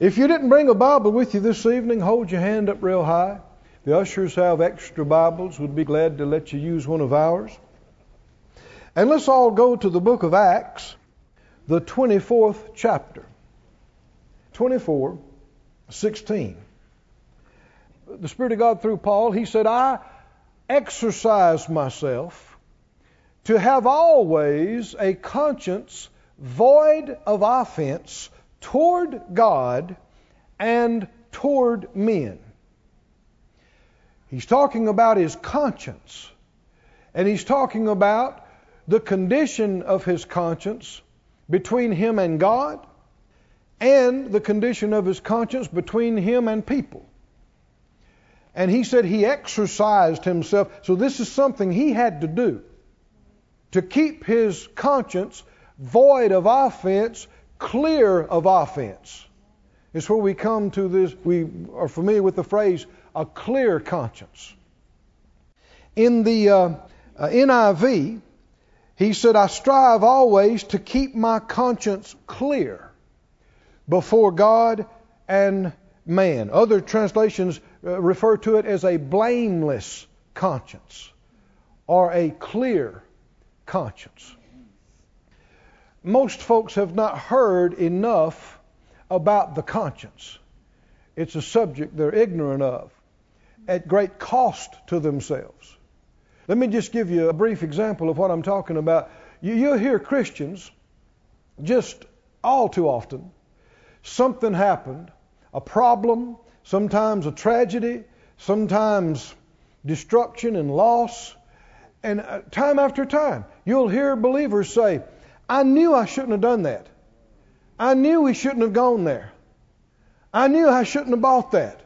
If you didn't bring a Bible with you this evening, hold your hand up real high. The ushers have extra Bibles. We'd be glad to let you use one of ours. And let's all go to the book of Acts, the 24th chapter. 24, 16. The Spirit of God through Paul, he said, I exercise myself to have always a conscience void of offense toward God and toward men. He's talking about his conscience. And he's talking about the condition of his conscience between him and God and the condition of his conscience between him and people. And he said he exercised himself. So this is something he had to do to keep his conscience void of offense, clear of offense. It's where we come to this, we are familiar with the phrase, a clear conscience. In the uh, uh, NIV, he said, I strive always to keep my conscience clear before God and man. Other translations uh, refer to it as a blameless conscience or a clear conscience. Most folks have not heard enough about the conscience. It's a subject they're ignorant of at great cost to themselves. Let me just give you a brief example of what I'm talking about. You, will hear Christians just all too often. Something happened, a problem, sometimes a tragedy, sometimes destruction and loss. And uh, time after time, you'll hear believers say, I knew I shouldn't have done that. I knew we shouldn't have gone there. I knew I shouldn't have bought that.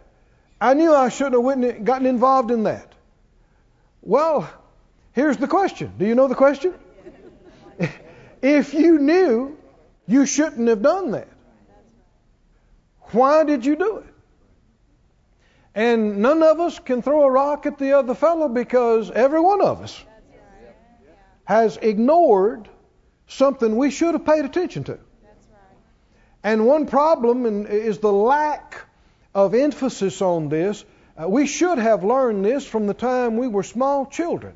I knew I shouldn't have gotten involved in that. Well, here's the question. Do you know the question? if you knew you shouldn't have done that, why did you do it? And none of us can throw a rock at the other fellow because every one of us has ignored something we should have paid attention to. And one problem is the lack of emphasis on this. Uh, we should have learned this from the time we were small children.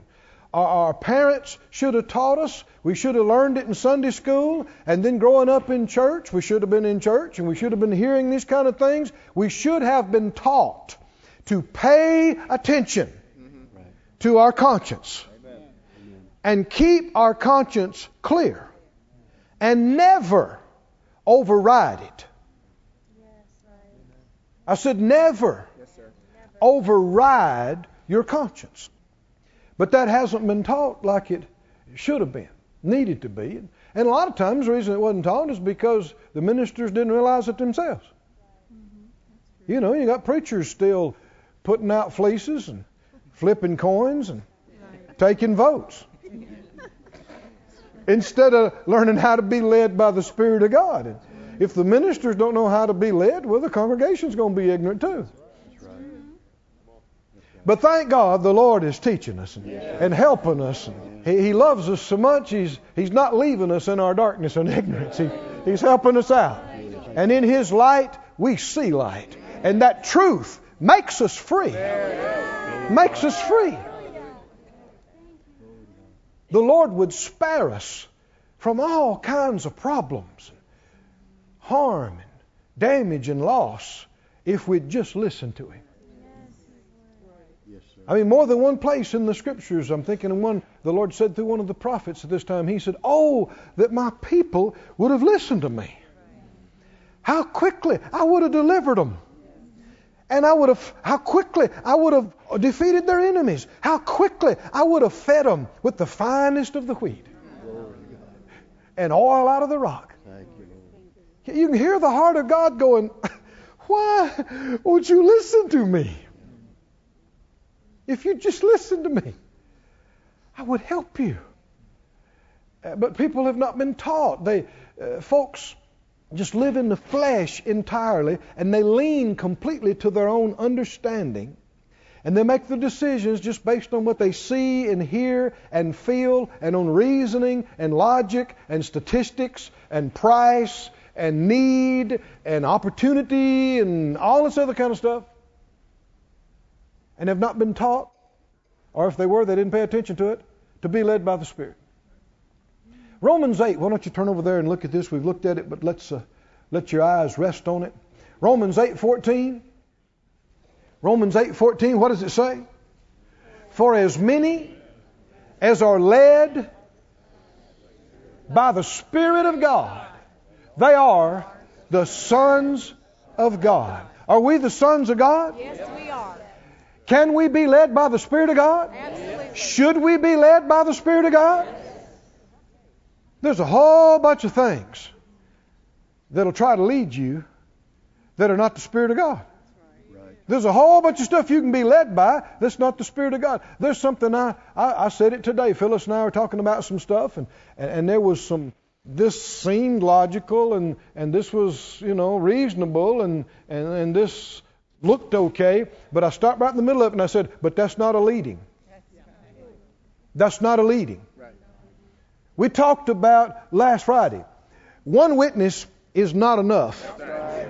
Our, our, parents should have taught us. We should have learned it in Sunday school. And then growing up in church, we should have been in church and we should have been hearing these kind of things. We should have been taught to pay attention mm-hmm. to our conscience. And keep our conscience clear and never override it. I said, never override your conscience. But that hasn't been taught like it should have been, needed to be. And a lot of times the reason it wasn't taught is because the ministers didn't realize it themselves. You know, you got preachers still putting out fleeces and flipping coins and taking votes instead of learning how to be led by the Spirit of God. And if the ministers don't know how to be led, well, the congregation's going to be ignorant too. But thank God the Lord is teaching us and, and helping us. He, he, loves us so much, he's, he's not leaving us in our darkness and ignorance. He, he's helping us out. And in His light, we see light. And that truth makes us free. Makes us free. The Lord would spare us from all kinds of problems, harm, and damage and loss if we'd just listen to Him. I mean, more than one place in the scriptures, I'm thinking of one, the Lord said through one of the prophets at this time, He said, Oh, that my people would have listened to me. How quickly I would have delivered them. And I would have, how quickly I would have defeated their enemies. How quickly I would have fed them with the finest of the wheat and oil out of the rock. You can hear the heart of God going, Why won't you listen to me? If you just listen to me, I would help you. Uh, but people have not been taught. They, uh, folks just live in the flesh entirely, and they lean completely to their own understanding. And they make the decisions just based on what they see and hear and feel, and on reasoning and logic and statistics and price and need and opportunity and all this other kind of stuff and have not been taught, or if they were, they didn't pay attention to it, to be led by the Spirit. Romans 8, why don't you turn over there and look at this? We've looked at it, but let's uh, let your eyes rest on it. Romans 8:14. Romans 8:14, what does it say? For as many as are led by the Spirit of God, they are the sons of God. Are we the sons of God? Yes, we are. Can we be led by the Spirit of God? Absolutely. Should we be led by the Spirit of God? There's a whole bunch of things that'll try to lead you that are not the Spirit of God. There's a whole bunch of stuff you can be led by that's not the Spirit of God. There's something I, I, I said it today. Phyllis and I were talking about some stuff, and, and, and there was some, this seemed logical, and, and this was, you know, reasonable, and, and, and this looked okay, but I stopped right in the middle of it and I said, but that's not a leading. That's not a leading. We talked about last Friday. One witness is not enough.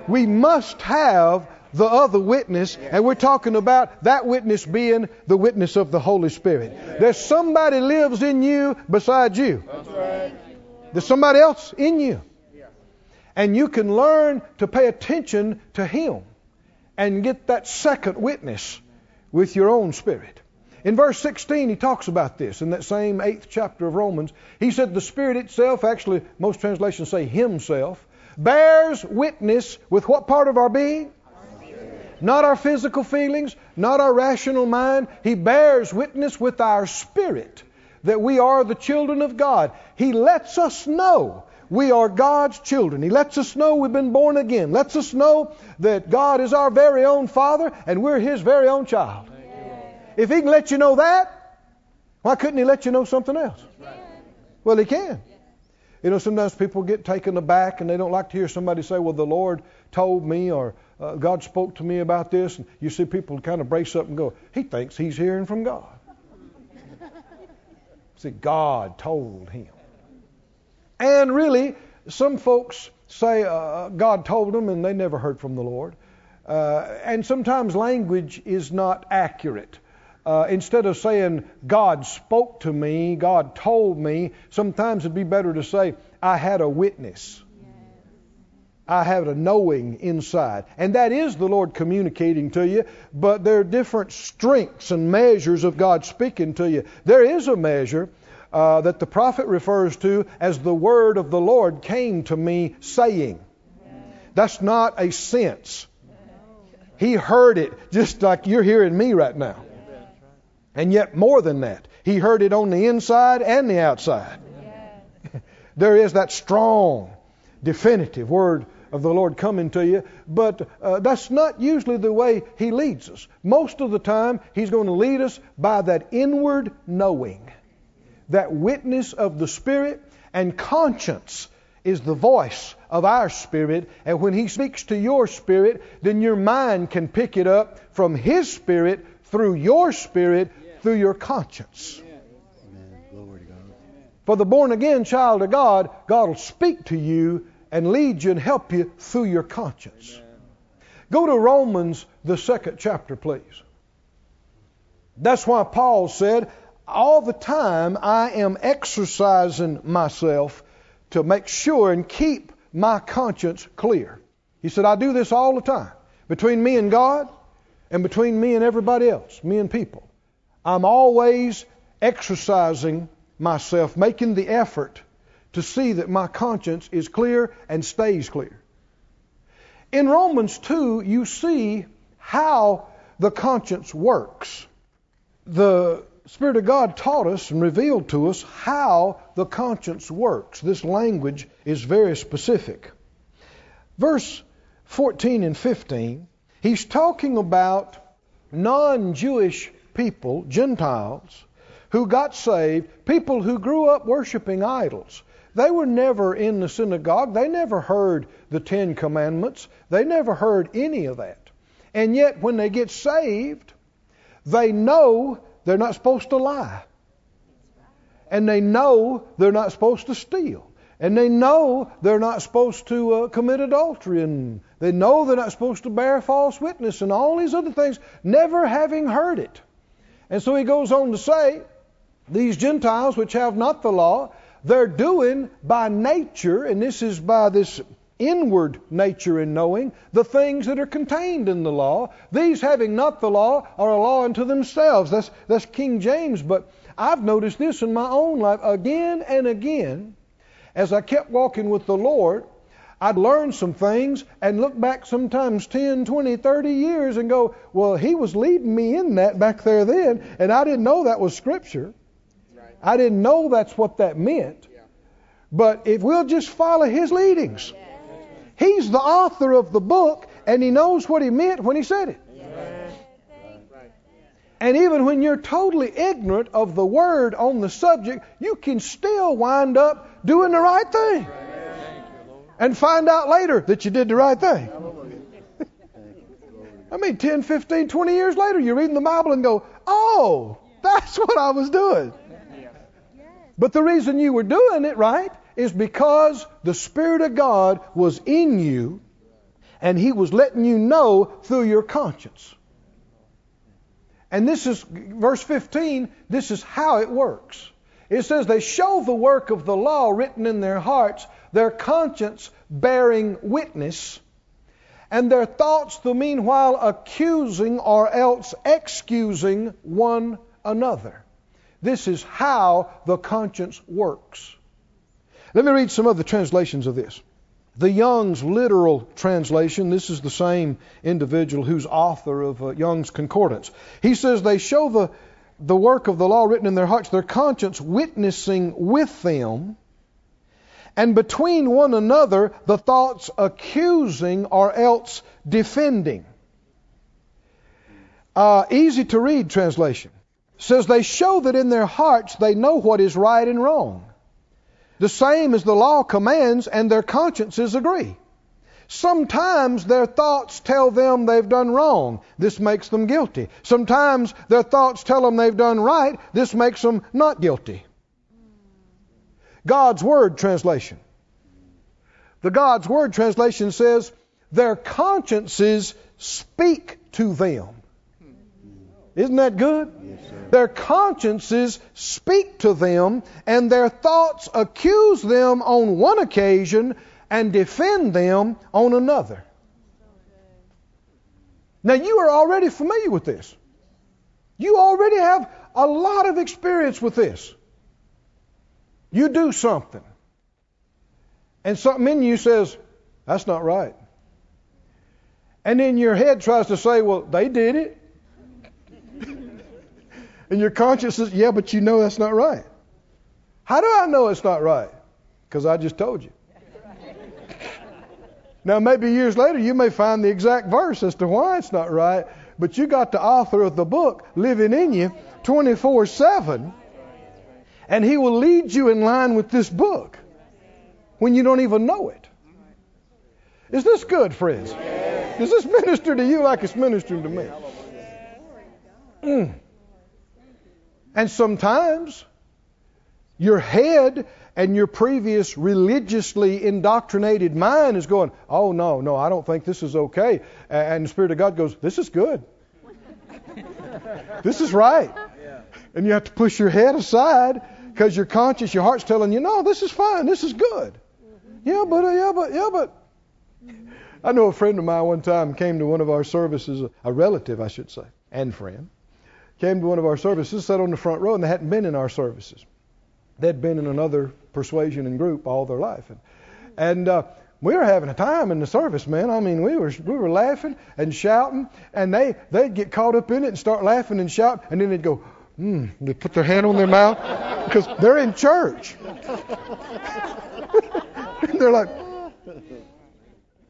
We must have the other witness, and we're talking about that witness being the witness of the Holy Spirit. There's somebody lives in you besides you. There's somebody else in you. And you can learn to pay attention to Him and get that second witness with your own spirit. In verse 16, he talks about this in that same eighth chapter of Romans. He said, The Spirit itself, actually, most translations say Himself, bears witness with what part of our being? Not our physical feelings, not our rational mind. He bears witness with our spirit that we are the children of God. He lets us know we are God's children. He lets us know we've been born again. Lets us know that God is our very own Father and we're His very own child. If He can let you know that, why couldn't He let you know something else? Well, He can. You know, sometimes people get taken aback and they don't like to hear somebody say, Well, the Lord told me or uh, God spoke to me about this. And you see people kind of brace up and go, He thinks he's hearing from God. see, God told him. And really, some folks say uh, God told them and they never heard from the Lord. Uh, and sometimes language is not accurate. Uh, instead of saying, God spoke to me, God told me, sometimes it'd be better to say, I had a witness. I have a knowing inside. And that is the Lord communicating to you, but there are different strengths and measures of God speaking to you. There is a measure uh, that the prophet refers to as the word of the Lord came to me saying. That's not a sense. He heard it just like you're hearing me right now. And yet, more than that, he heard it on the inside and the outside. there is that strong, definitive word of the Lord coming to you, but uh, that's not usually the way He leads us. Most of the time, He's going to lead us by that inward knowing, that witness of the Spirit, and conscience is the voice of our spirit. And when He speaks to your spirit, then your mind can pick it up from His spirit through your spirit through your conscience. For the born again child of God, God will speak to you and lead you and help you through your conscience. Go to Romans, the second chapter, please. That's why Paul said, All the time I am exercising myself to make sure and keep my conscience clear. He said, I do this all the time between me and God and between me and everybody else, me and people. I'm always exercising myself, making the effort to see that my conscience is clear and stays clear. In Romans 2, you see how the conscience works. The Spirit of God taught us and revealed to us how the conscience works. This language is very specific. Verse 14 and 15, he's talking about non Jewish people, Gentiles, who got saved, people who grew up worshiping idols. They were never in the synagogue. They never heard the Ten Commandments. They never heard any of that. And yet, when they get saved, they know they're not supposed to lie. And they know they're not supposed to steal. And they know they're not supposed to uh, commit adultery, and they know they're not supposed to bear false witness, and all these other things, never having heard it. And so he goes on to say, These Gentiles which have not the law, they're doing by nature, and this is by this inward nature in knowing the things that are contained in the law. These having not the law are a law unto themselves. That's, that's King James, but I've noticed this in my own life again and again. As I kept walking with the Lord, I'd learn some things and look back sometimes 10, 20, 30 years and go, well, he was leading me in that back there then, and I didn't know that was Scripture. I didn't know that's what that meant. But if we'll just follow his leadings, he's the author of the book, and he knows what he meant when he said it. And even when you're totally ignorant of the word on the subject, you can still wind up doing the right thing. And find out later that you did the right thing. I mean, 10, 15, 20 years later, you're reading the Bible and go, oh, that's what I was doing. But the reason you were doing it right is because the Spirit of God was in you and He was letting you know through your conscience. And this is, verse 15, this is how it works. It says, They show the work of the law written in their hearts, their conscience bearing witness, and their thoughts the meanwhile accusing or else excusing one another. This is how the conscience works. Let me read some of the translations of this. The Young's literal translation, this is the same individual who's author of uh, Young's Concordance. He says, They show the, the work of the law written in their hearts, their conscience witnessing with them, and between one another the thoughts accusing or else defending. Uh, easy to read translation says they show that in their hearts they know what is right and wrong the same as the law commands, and their consciences agree. Sometimes their thoughts tell them they've done wrong. This makes them guilty. Sometimes their thoughts tell them they've done right. This makes them not guilty. God's Word translation. The God's Word translation says, their consciences speak to them. Isn't that good? Yes, their consciences speak to them, and their thoughts accuse them on one occasion and defend them on another. Now, you are already familiar with this. You already have a lot of experience with this. You do something, and something in you says, That's not right. And then your head tries to say, Well, they did it. And your conscience says, yeah, but you know that's not right. How do I know it's not right? Because I just told you. Now, maybe years later, you may find the exact verse as to why it's not right, but you got the author of the book living in you 24 7, and he will lead you in line with this book when you don't even know it. Is this good, friends? Does this minister to you like it's ministering to me? Mm. And sometimes your head and your previous religiously indoctrinated mind is going, oh, no, no, I don't think this is okay. And the Spirit of God goes, this is good. this is right. And you have to push your head aside because your conscience, your heart's telling you, no, this is fine, this is good. Yeah, but, uh, yeah, but, yeah, but. I know a friend of mine one time came to one of our services, a relative, I should say, and friend came to one of our services, sat on the front row, and they hadn't been in our services. They'd been in another persuasion and group all their life. And, and uh, we were having a time in the service, man. I mean, we were we were laughing and shouting, and they they'd get caught up in it and start laughing and shouting, and then they'd go, hmm, they put their hand on their mouth because they're in church. they're like,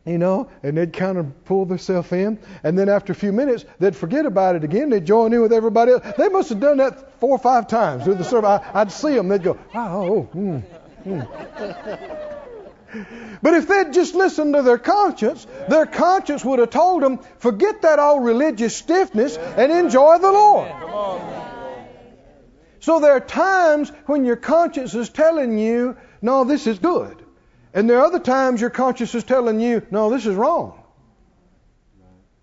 you know, and they'd kind of pull themselves in. And then after a few minutes, they'd forget about it again. They'd join in with everybody else. They must have done that four or five times through the service. I, would see them. They'd go, oh, oh mm, mm. But if they'd just listened to their conscience, their conscience would have told them, forget that old religious stiffness and enjoy the Lord. So there are times when your conscience is telling you no, this is good. And there are other times your conscience is telling you, no, this is wrong.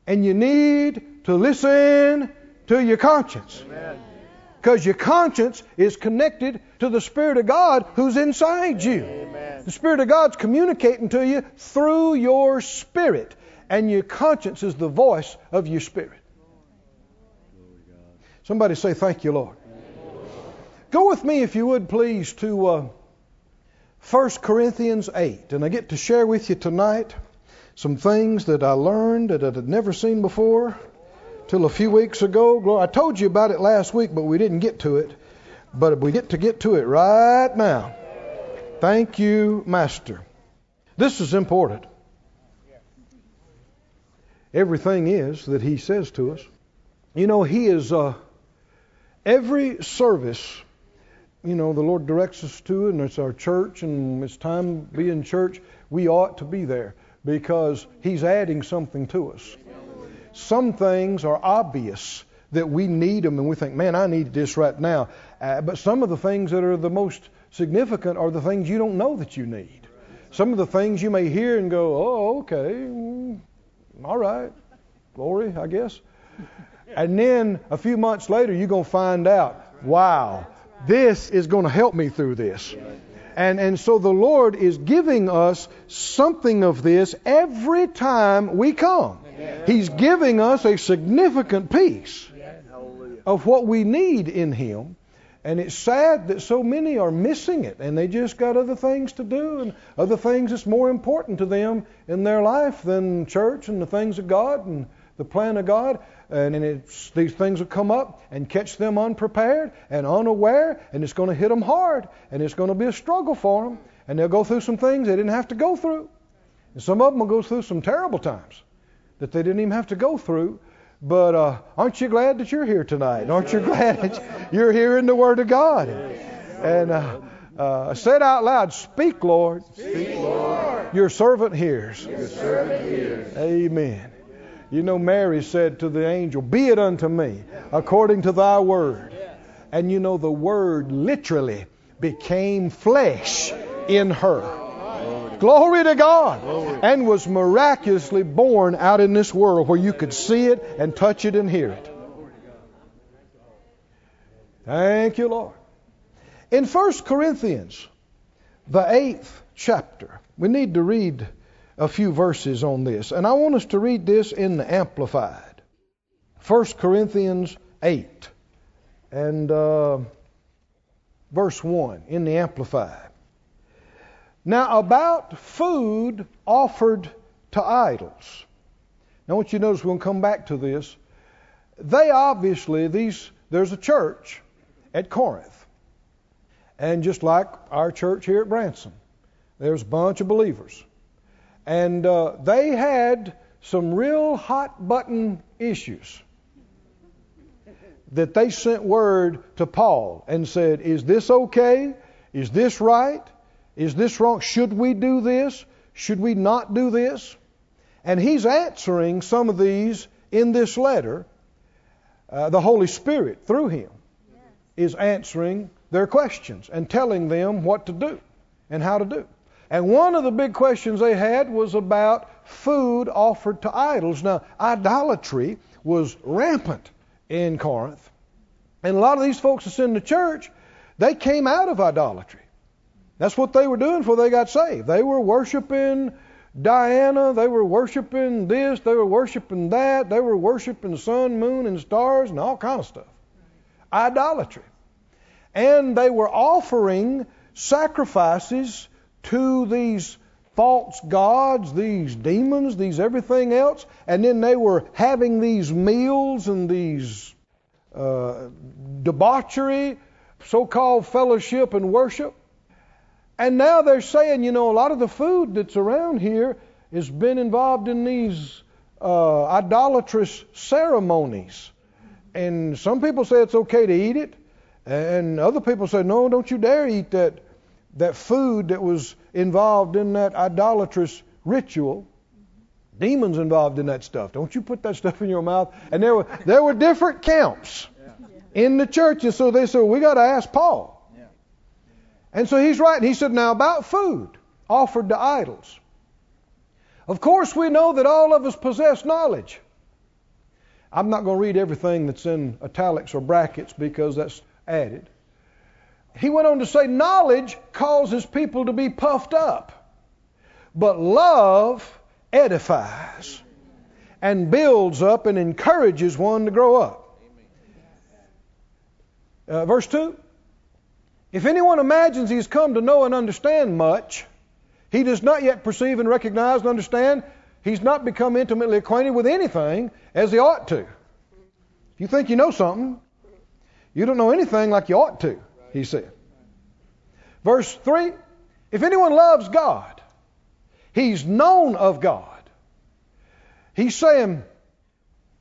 And you need to listen to your conscience. Because your conscience is connected to the Spirit of God who's inside you. Amen. The Spirit of God's communicating to you through your spirit. And your conscience is the voice of your spirit. Somebody say, Thank you, Lord. Go with me, if you would, please, to uh, 1 Corinthians 8. And I get to share with you tonight some things that I learned that I had never seen before till a few weeks ago. I told you about it last week, but we didn't get to it. But we get to get to it right now. Thank you, Master. This is important. Everything is that He says to us. You know, He is, uh, every service you know, the Lord directs us to, and it's our church, and it's time to be in church, we ought to be there because He's adding something to us. Some things are obvious that we need them, and we think, man, I need this right now. Uh, but some of the things that are the most significant are the things you don't know that you need. Some of the things you may hear and go, oh, okay, mm, all right, glory, I guess. And then a few months later, you're going to find out, wow, this is going to help me through this. And, and so the Lord is giving us something of this every time we come. He's giving us a significant piece of what we need in Him. And it's sad that so many are missing it and they just got other things to do and other things that's more important to them in their life than church and the things of God and the plan of God and these things will come up and catch them unprepared and unaware, and it's going to hit them hard, and it's going to be a struggle for them, and they'll go through some things they didn't have to go through. And some of them will go through some terrible times that they didn't even have to go through. But uh, aren't you glad that you're here tonight? Aren't you glad that you're hearing the Word of God? And uh, uh, said out loud, Speak, Lord. Speak, Lord. Your servant hears. Your servant hears. Amen. You know, Mary said to the angel, Be it unto me according to thy word. And you know, the word literally became flesh in her. Glory to God. And was miraculously born out in this world where you could see it and touch it and hear it. Thank you, Lord. In 1 Corinthians, the eighth chapter, we need to read a few verses on this. And I want us to read this in the Amplified. 1 Corinthians 8 and uh, verse 1 in the Amplified. Now, about food offered to idols. Now, I want you to notice to come back to this. They obviously, these, there's a church at Corinth. And just like our church here at Branson, there's a bunch of believers. And uh, they had some real hot button issues that they sent word to Paul and said, Is this okay? Is this right? Is this wrong? Should we do this? Should we not do this? And he's answering some of these in this letter. Uh, the Holy Spirit, through him, is answering their questions and telling them what to do and how to do. And one of the big questions they had was about food offered to idols. Now, idolatry was rampant in Corinth. And a lot of these folks that's in the church, they came out of idolatry. That's what they were doing before they got saved. They were worshiping Diana, they were worshiping this, they were worshiping that, they were worshiping sun, moon, and stars, and all kind of stuff. Idolatry. And they were offering sacrifices to these false gods, these demons, these everything else, and then they were having these meals and these uh, debauchery, so called fellowship and worship. And now they're saying, you know, a lot of the food that's around here has been involved in these uh, idolatrous ceremonies. And some people say it's okay to eat it, and other people say, no, don't you dare eat that that food that was involved in that idolatrous ritual. Demons involved in that stuff. Don't you put that stuff in your mouth. And there were there were different camps in the church, and so they said we got to ask Paul. And so he's writing. He said, Now about food offered to idols. Of course, we know that all of us possess knowledge. I'm not going to read everything that's in italics or brackets because that's added. He went on to say, Knowledge causes people to be puffed up, but love edifies and builds up and encourages one to grow up. Uh, verse 2 If anyone imagines he's come to know and understand much, he does not yet perceive and recognize and understand. He's not become intimately acquainted with anything as he ought to. You think you know something, you don't know anything like you ought to, he said. Verse 3 If anyone loves God, he's known of God. He's saying,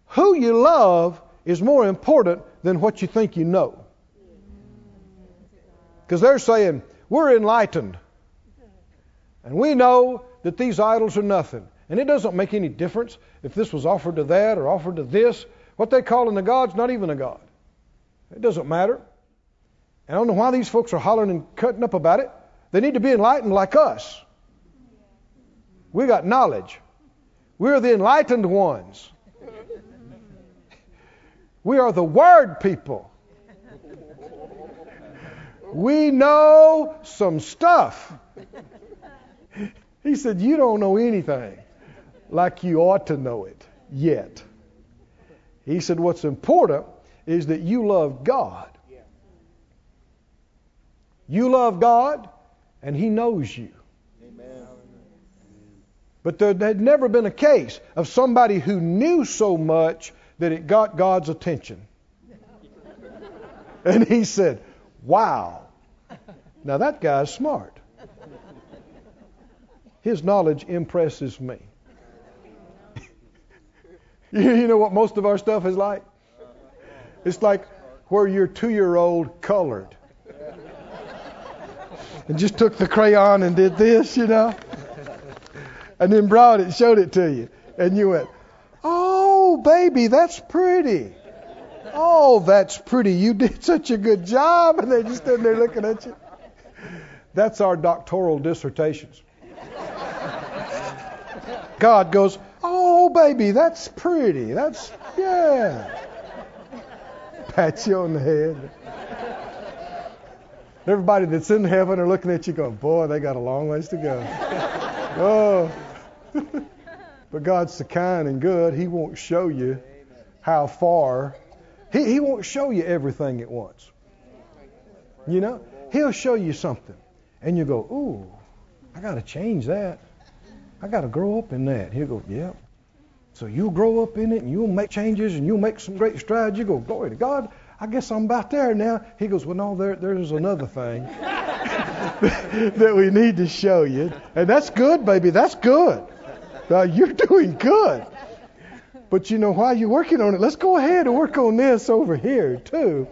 who you love is more important than what you think you know. Because they're saying, we're enlightened. And we know that these idols are nothing. And it doesn't make any difference if this was offered to that or offered to this. What they call in the God's not even a God. It doesn't matter. And I don't know why these folks are hollering and cutting up about it. They need to be enlightened like us. We got knowledge. We're the enlightened ones. We are the Word people. We know some stuff. He said, You don't know anything like you ought to know it yet. He said, What's important is that you love God. You love God, and He knows you. Amen. But there had never been a case of somebody who knew so much that it got God's attention. And he said, Wow. Now that guy's smart. His knowledge impresses me. you know what most of our stuff is like? It's like where your two year old colored and just took the crayon and did this, you know and then brought it, showed it to you, and you went, "Oh, baby, that's pretty. Oh, that's pretty. You did such a good job." And they just stood there looking at you. That's our doctoral dissertations. God goes, "Oh, baby, that's pretty. That's yeah." Pat you on the head. Everybody that's in heaven are looking at you going, boy, they got a long ways to go. oh. but God's so kind and good, He won't show you how far. He, he won't show you everything at once. You know? He'll show you something. And you go, ooh, I got to change that. I got to grow up in that. He'll go, yep. So you'll grow up in it and you'll make changes and you'll make some great strides. You go, glory to God. I guess I'm about there now. He goes, well, no, there, there's another thing that we need to show you. And that's good, baby. That's good. Now, you're doing good. But you know, while you're working on it, let's go ahead and work on this over here, too.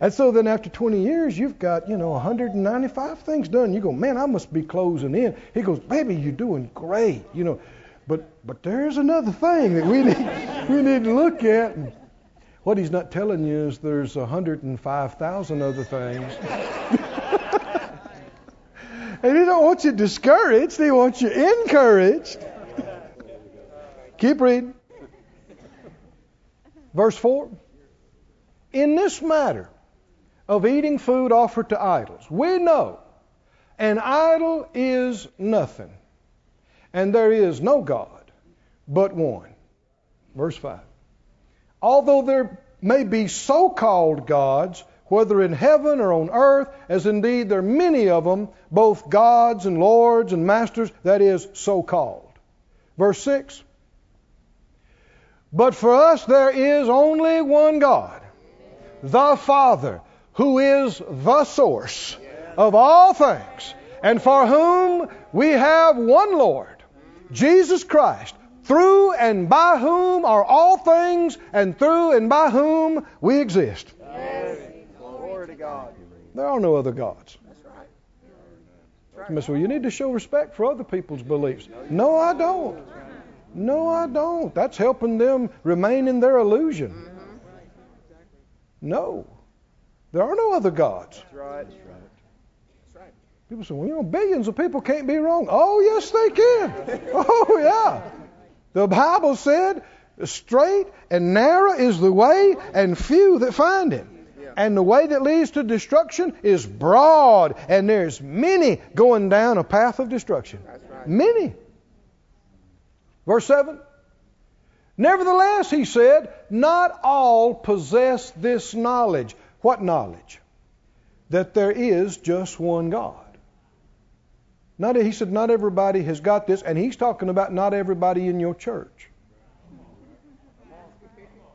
And so then after 20 years, you've got, you know, 195 things done. You go, man, I must be closing in. He goes, baby, you're doing great, you know. But but there's another thing that we need we need to look at. And what he's not telling you is there's 105,000 other things. and he don't want you discouraged. He wants you encouraged. Keep reading. Verse 4. In this matter of eating food offered to idols, we know an idol is nothing, and there is no God but one. Verse 5. Although there may be so called gods, whether in heaven or on earth, as indeed there are many of them, both gods and lords and masters, that is, so called. Verse 6 but for us, there is only one God, the Father, who is the source of all things, and for whom we have one Lord, Jesus Christ, through and by whom are all things, and through and by whom we exist. Glory to God. There are no other gods. That's right. Well, you need to show respect for other people's beliefs. No, I don't. No, I don't. That's helping them remain in their illusion. No. There are no other gods. That's right. That's right. People say, well, you know, billions of people can't be wrong. Oh, yes, they can. Oh, yeah. The Bible said, straight and narrow is the way, and few that find it. And the way that leads to destruction is broad, and there's many going down a path of destruction. Many. Verse 7. Nevertheless, he said, not all possess this knowledge. What knowledge? That there is just one God. Not, he said, not everybody has got this, and he's talking about not everybody in your church.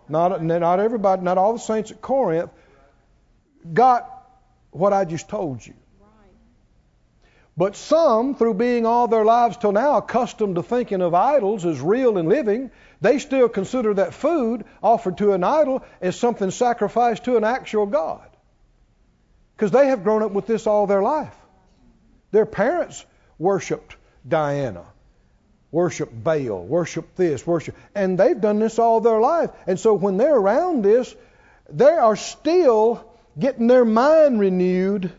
Not, not everybody, not all the saints at Corinth got what I just told you. But some, through being all their lives till now accustomed to thinking of idols as real and living, they still consider that food offered to an idol as something sacrificed to an actual God. Because they have grown up with this all their life. Their parents worshiped Diana, worshiped Baal, worshiped this, worship, and they've done this all their life. And so when they're around this, they are still getting their mind renewed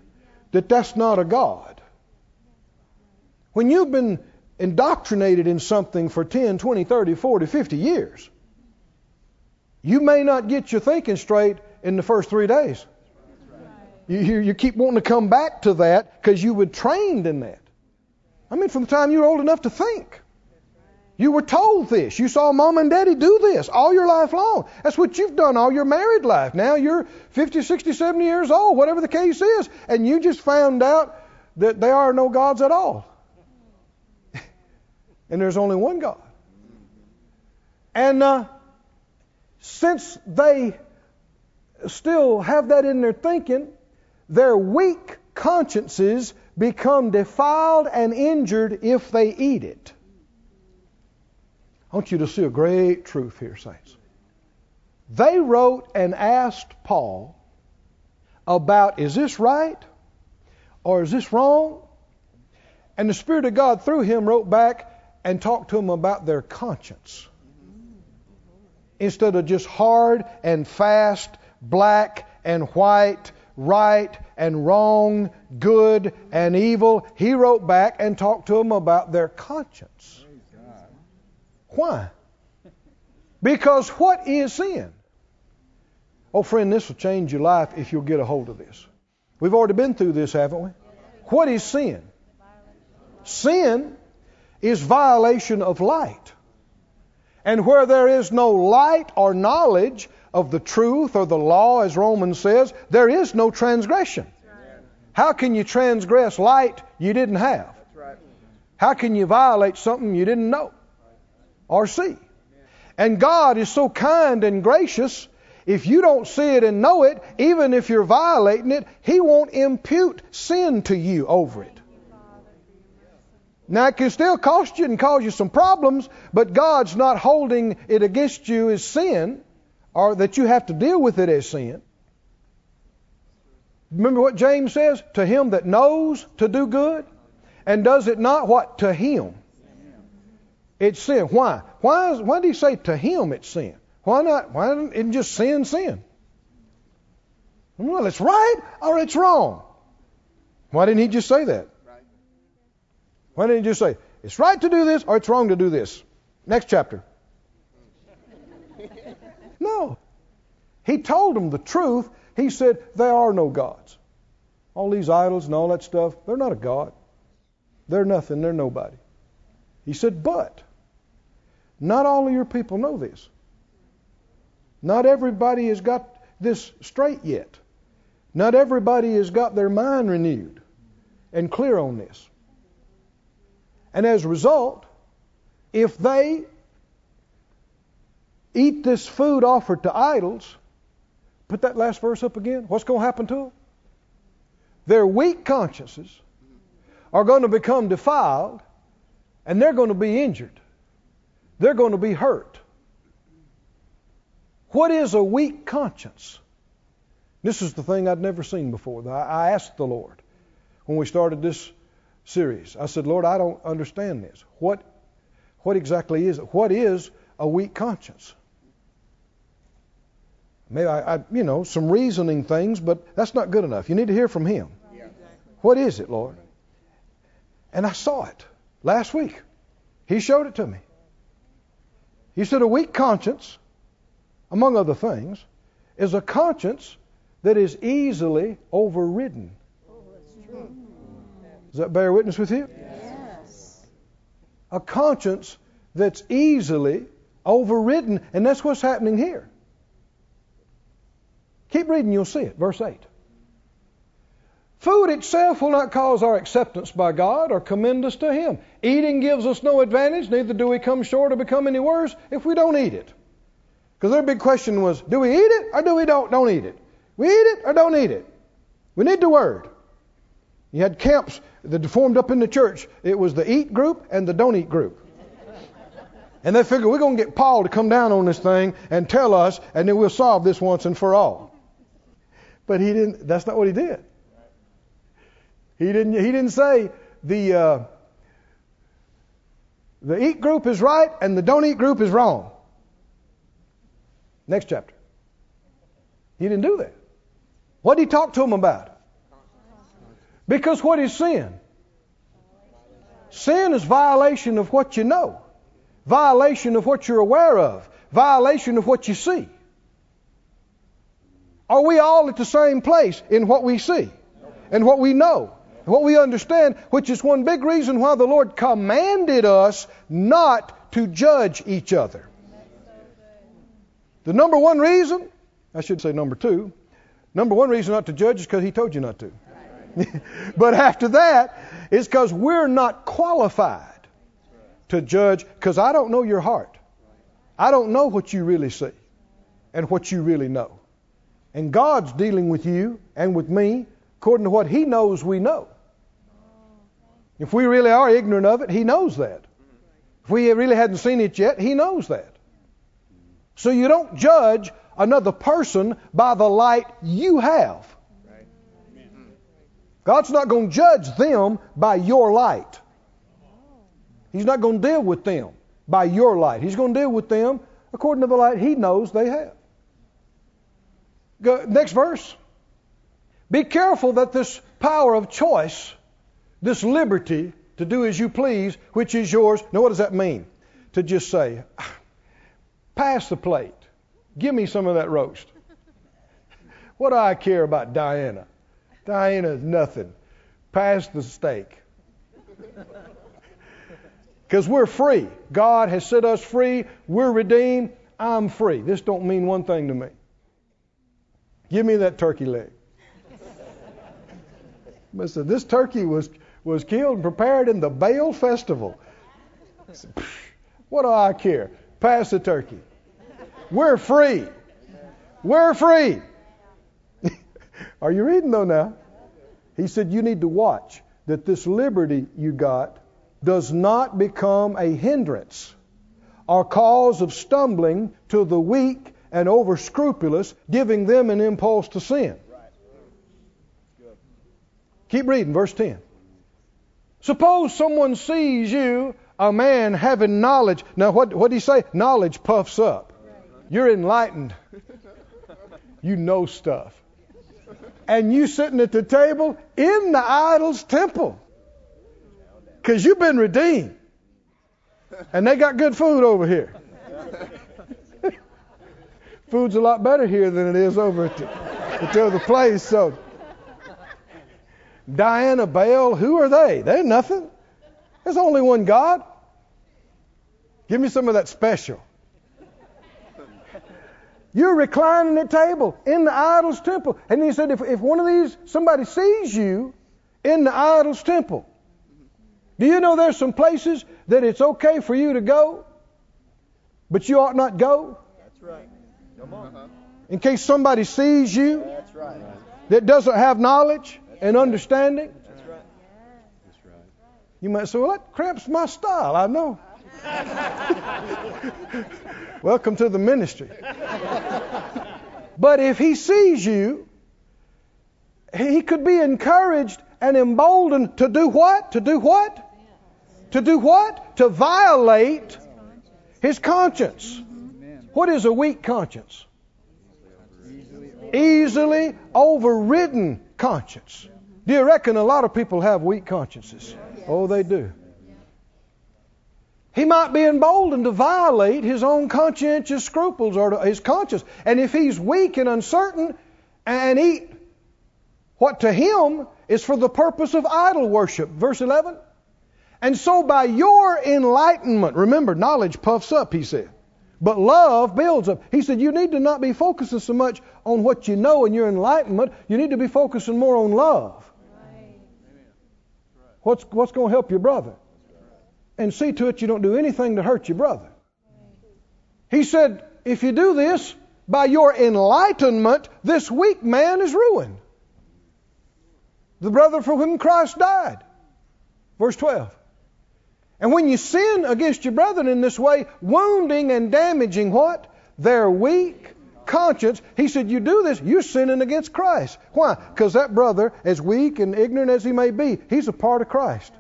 that that's not a God. When you've been indoctrinated in something for 10, 20, 30, 40, 50 years, you may not get your thinking straight in the first three days. You, you, you keep wanting to come back to that because you were trained in that. I mean, from the time you were old enough to think. You were told this. You saw mom and daddy do this all your life long. That's what you've done all your married life. Now you're 50, 60, 70 years old, whatever the case is, and you just found out that there are no gods at all. and there's only one God. And uh, since they still have that in their thinking, their weak consciences become defiled and injured if they eat it. I want you to see a great truth here, saints. They wrote and asked Paul about is this right or is this wrong? And the Spirit of God, through him, wrote back and talked to them about their conscience. Instead of just hard and fast, black and white, right and wrong, good and evil. He wrote back and talked to them about their conscience. Why? Because what is sin? Oh, friend, this will change your life if you'll get a hold of this. We've already been through this, haven't we? What is sin? Sin is violation of light. And where there is no light or knowledge, of the truth or the law, as Romans says, there is no transgression. How can you transgress light you didn't have? How can you violate something you didn't know or see? And God is so kind and gracious, if you don't see it and know it, even if you're violating it, He won't impute sin to you over it. Now, it can still cost you and cause you some problems, but God's not holding it against you as sin or that you have to deal with it as sin. Remember what James says? To him that knows to do good and does it not, what? To him. It's sin. Why? Why, is, why did he say to him it's sin? Why not? Why isn't just sin sin? Well, it's right or it's wrong. Why didn't he just say that? Why didn't he just say, it's right to do this or it's wrong to do this? Next chapter. No. He told them the truth. He said, There are no gods. All these idols and all that stuff, they're not a God. They're nothing. They're nobody. He said, But not all of your people know this. Not everybody has got this straight yet. Not everybody has got their mind renewed and clear on this. And as a result, if they eat this food offered to idols, put that last verse up again. What's going to happen to them? Their weak consciences are going to become defiled and they're going to be injured. They're going to be hurt. What is a weak conscience? This is the thing I'd never seen before. I asked the Lord when we started this series. I said, Lord, I don't understand this. What, what exactly is it? What is a weak conscience? Maybe I, I, you know, some reasoning things, but that's not good enough. You need to hear from Him. What is it, Lord? And I saw it last week. He showed it to me. He said a weak conscience, among other things, is a conscience that is easily overridden. Does that bear witness with you? Yes. A conscience that's easily overridden, and that's what's happening here. Keep reading, you'll see it. Verse 8. Food itself will not cause our acceptance by God or commend us to Him. Eating gives us no advantage, neither do we come short or become any worse if we don't eat it. Because their big question was, do we eat it or do we don't, don't eat it? We eat it or don't eat it? We need the Word. You had camps that formed up in the church. It was the eat group and the don't eat group. And they figured we're going to get Paul to come down on this thing and tell us, and then we'll solve this once and for all. But he didn't. That's not what he did. He didn't. He didn't say the uh, the eat group is right and the don't eat group is wrong. Next chapter. He didn't do that. What did he talk to them about? Because what is sin? Sin is violation of what you know, violation of what you're aware of, violation of what you see. Are we all at the same place in what we see and what we know and what we understand, which is one big reason why the Lord commanded us not to judge each other? The number one reason, I should say number two, number one reason not to judge is because He told you not to. but after that, it's because we're not qualified to judge because I don't know your heart. I don't know what you really see and what you really know. And God's dealing with you and with me according to what He knows we know. If we really are ignorant of it, He knows that. If we really hadn't seen it yet, He knows that. So you don't judge another person by the light you have. God's not going to judge them by your light. He's not going to deal with them by your light. He's going to deal with them according to the light He knows they have. Go, next verse. Be careful that this power of choice, this liberty to do as you please, which is yours. Now, what does that mean? To just say, pass the plate. Give me some of that roast. What do I care about Diana? Diana's nothing. Pass the steak. Because we're free. God has set us free. We're redeemed. I'm free. This don't mean one thing to me. Give me that turkey leg. Listen, this turkey was, was killed and prepared in the Baal festival. Said, what do I care? Pass the turkey. We're free. We're free. Are you reading though now? He said you need to watch that this liberty you got does not become a hindrance or cause of stumbling to the weak and over scrupulous, giving them an impulse to sin. Keep reading, verse 10. Suppose someone sees you, a man having knowledge. Now, what what did he say? Knowledge puffs up. You're enlightened. You know stuff. And you sitting at the table in the idol's temple. Because you've been redeemed. And they got good food over here food's a lot better here than it is over at the, at the other place. So, Diana, Baal, who are they? They're nothing. There's only one God. Give me some of that special. You're reclining at table in the idol's temple. And he said, if, if one of these, somebody sees you in the idol's temple, do you know there's some places that it's okay for you to go, but you ought not go? Right. In case somebody sees you right. that doesn't have knowledge and understanding. That's right. You might say, well, that cramps my style. I know. Welcome to the ministry. But if he sees you, he could be encouraged and emboldened to do what? To do what? To do what? To violate his conscience. What is a weak conscience? Easily overridden conscience. Do you reckon a lot of people have weak consciences? Oh, they do. He might be emboldened to violate his own conscientious scruples or his conscience. And if he's weak and uncertain and eat what to him is for the purpose of idol worship. Verse 11. And so by your enlightenment, remember, knowledge puffs up, he said. But love builds up. He said, You need to not be focusing so much on what you know and your enlightenment. You need to be focusing more on love. What's, what's going to help your brother? And see to it you don't do anything to hurt your brother. He said, If you do this, by your enlightenment, this weak man is ruined. The brother for whom Christ died. Verse 12. And when you sin against your brethren in this way, wounding and damaging what? Their weak conscience. He said, You do this, you're sinning against Christ. Why? Because that brother, as weak and ignorant as he may be, he's a part of Christ.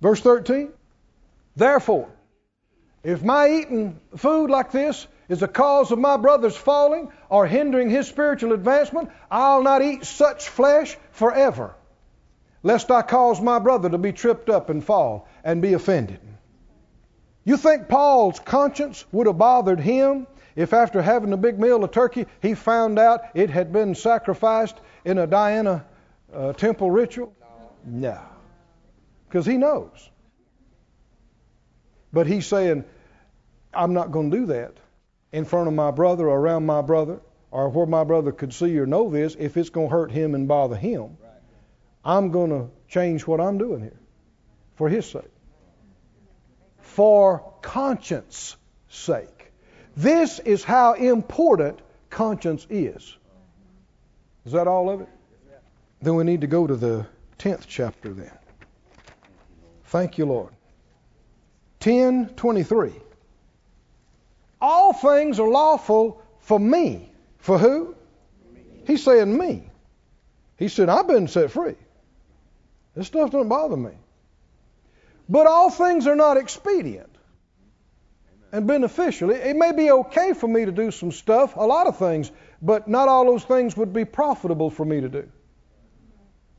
Verse 13. Therefore, if my eating food like this is the cause of my brother's falling or hindering his spiritual advancement, I'll not eat such flesh forever lest I cause my brother to be tripped up and fall and be offended. You think Paul's conscience would have bothered him if after having a big meal of turkey he found out it had been sacrificed in a Diana uh, temple ritual? No. Because he knows. But he's saying, I'm not going to do that in front of my brother or around my brother or where my brother could see or know this if it's going to hurt him and bother him. I'm going to change what I'm doing here for His sake. For conscience sake. This is how important conscience is. Is that all of it? Then we need to go to the 10th chapter then. Thank you, Lord. 10:23. All things are lawful for me. For who? He's saying me. He said, I've been set free. This stuff doesn't bother me. But all things are not expedient and beneficial. It, may be okay for me to do some stuff, a lot of things, but not all those things would be profitable for me to do.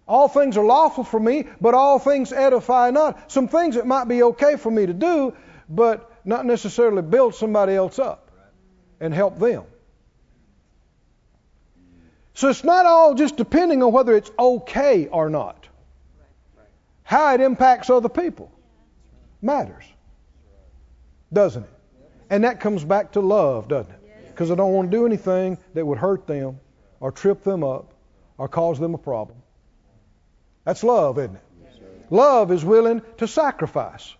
All things are lawful for me, but all things edify not. Some things it might be okay for me to do, but not necessarily build somebody else up and help them. So it's not all just depending on whether it's okay or not. How it impacts other people matters, doesn't it? And that comes back to love, doesn't it? Because I don't want to do anything that would hurt them or trip them up or cause them a problem. That's love, isn't it? Love is willing to sacrifice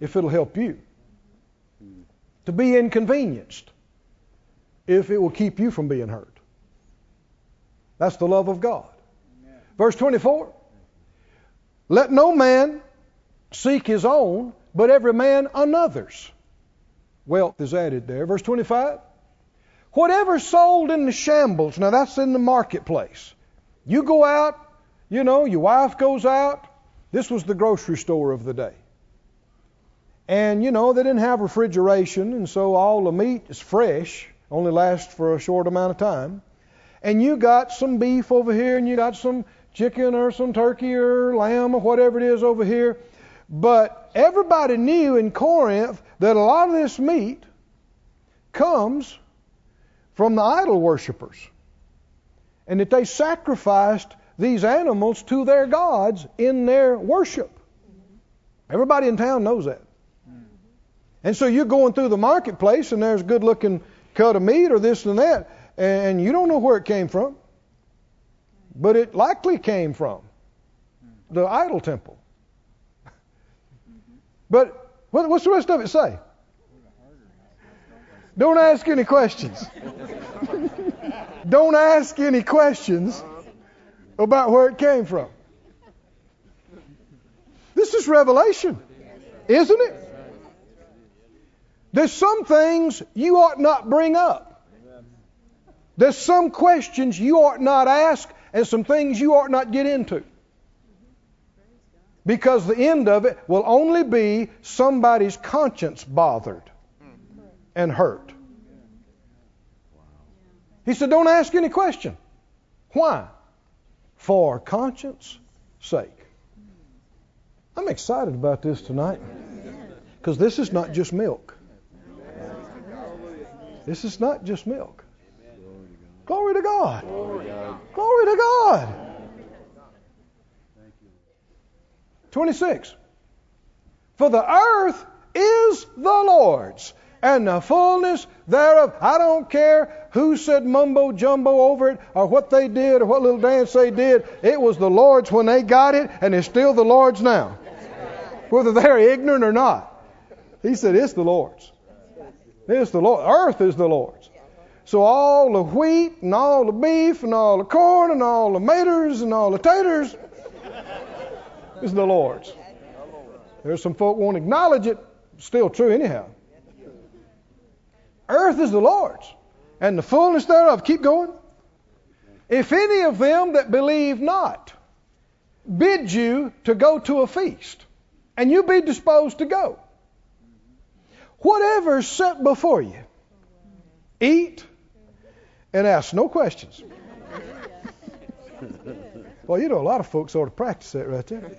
if it'll help you, to be inconvenienced if it will keep you from being hurt. That's the love of God. Verse 24 let no man seek his own, but every man another's. Wealth is added there. Verse 25. Whatever sold in the shambles, now that's in the marketplace. You go out, you know, your wife goes out. This was the grocery store of the day. And, you know, they didn't have refrigeration, and so all the meat is fresh, only lasts for a short amount of time. And you got some beef over here, and you got some chicken or some turkey or lamb or whatever it is over here. But everybody knew in Corinth that a lot of this meat comes from the idol worshippers. And that they sacrificed these animals to their gods in their worship. Everybody in town knows that. And so you're going through the marketplace and there's a good looking cut of meat or this and that, and you don't know where it came from. But it likely came from the idol temple. Mm-hmm. But what's the rest of it say? Don't ask any questions. Don't ask any questions about where it came from. This is revelation, isn't it? There's some things you ought not bring up. There's some questions you ought not ask and some things you ought not get into. Because the end of it will only be somebody's conscience bothered and hurt. He said, Don't ask any question. Why? for conscience sake. I'm excited about this tonight because this is not just milk. This is not just milk. Glory to God. Glory to God. 26. For the earth is the Lord's and the fullness thereof. I don't care who said mumbo jumbo over it or what they did or what little dance they did. It was the Lord's when they got it and it's still the Lord's now. Whether they're ignorant or not. He said it's the Lord's. It's the Lord. Earth is the Lord's. So all the wheat and all the beef and all the corn and all the maters and all the taters is the Lord's. There's some folk won't acknowledge it. Still true anyhow. Earth is the Lord's, and the fullness thereof. Keep going. If any of them that believe not bid you to go to a feast, and you be disposed to go, whatever is set before you, eat and ask no questions. well, you know, a lot of folks ought to practice that right there.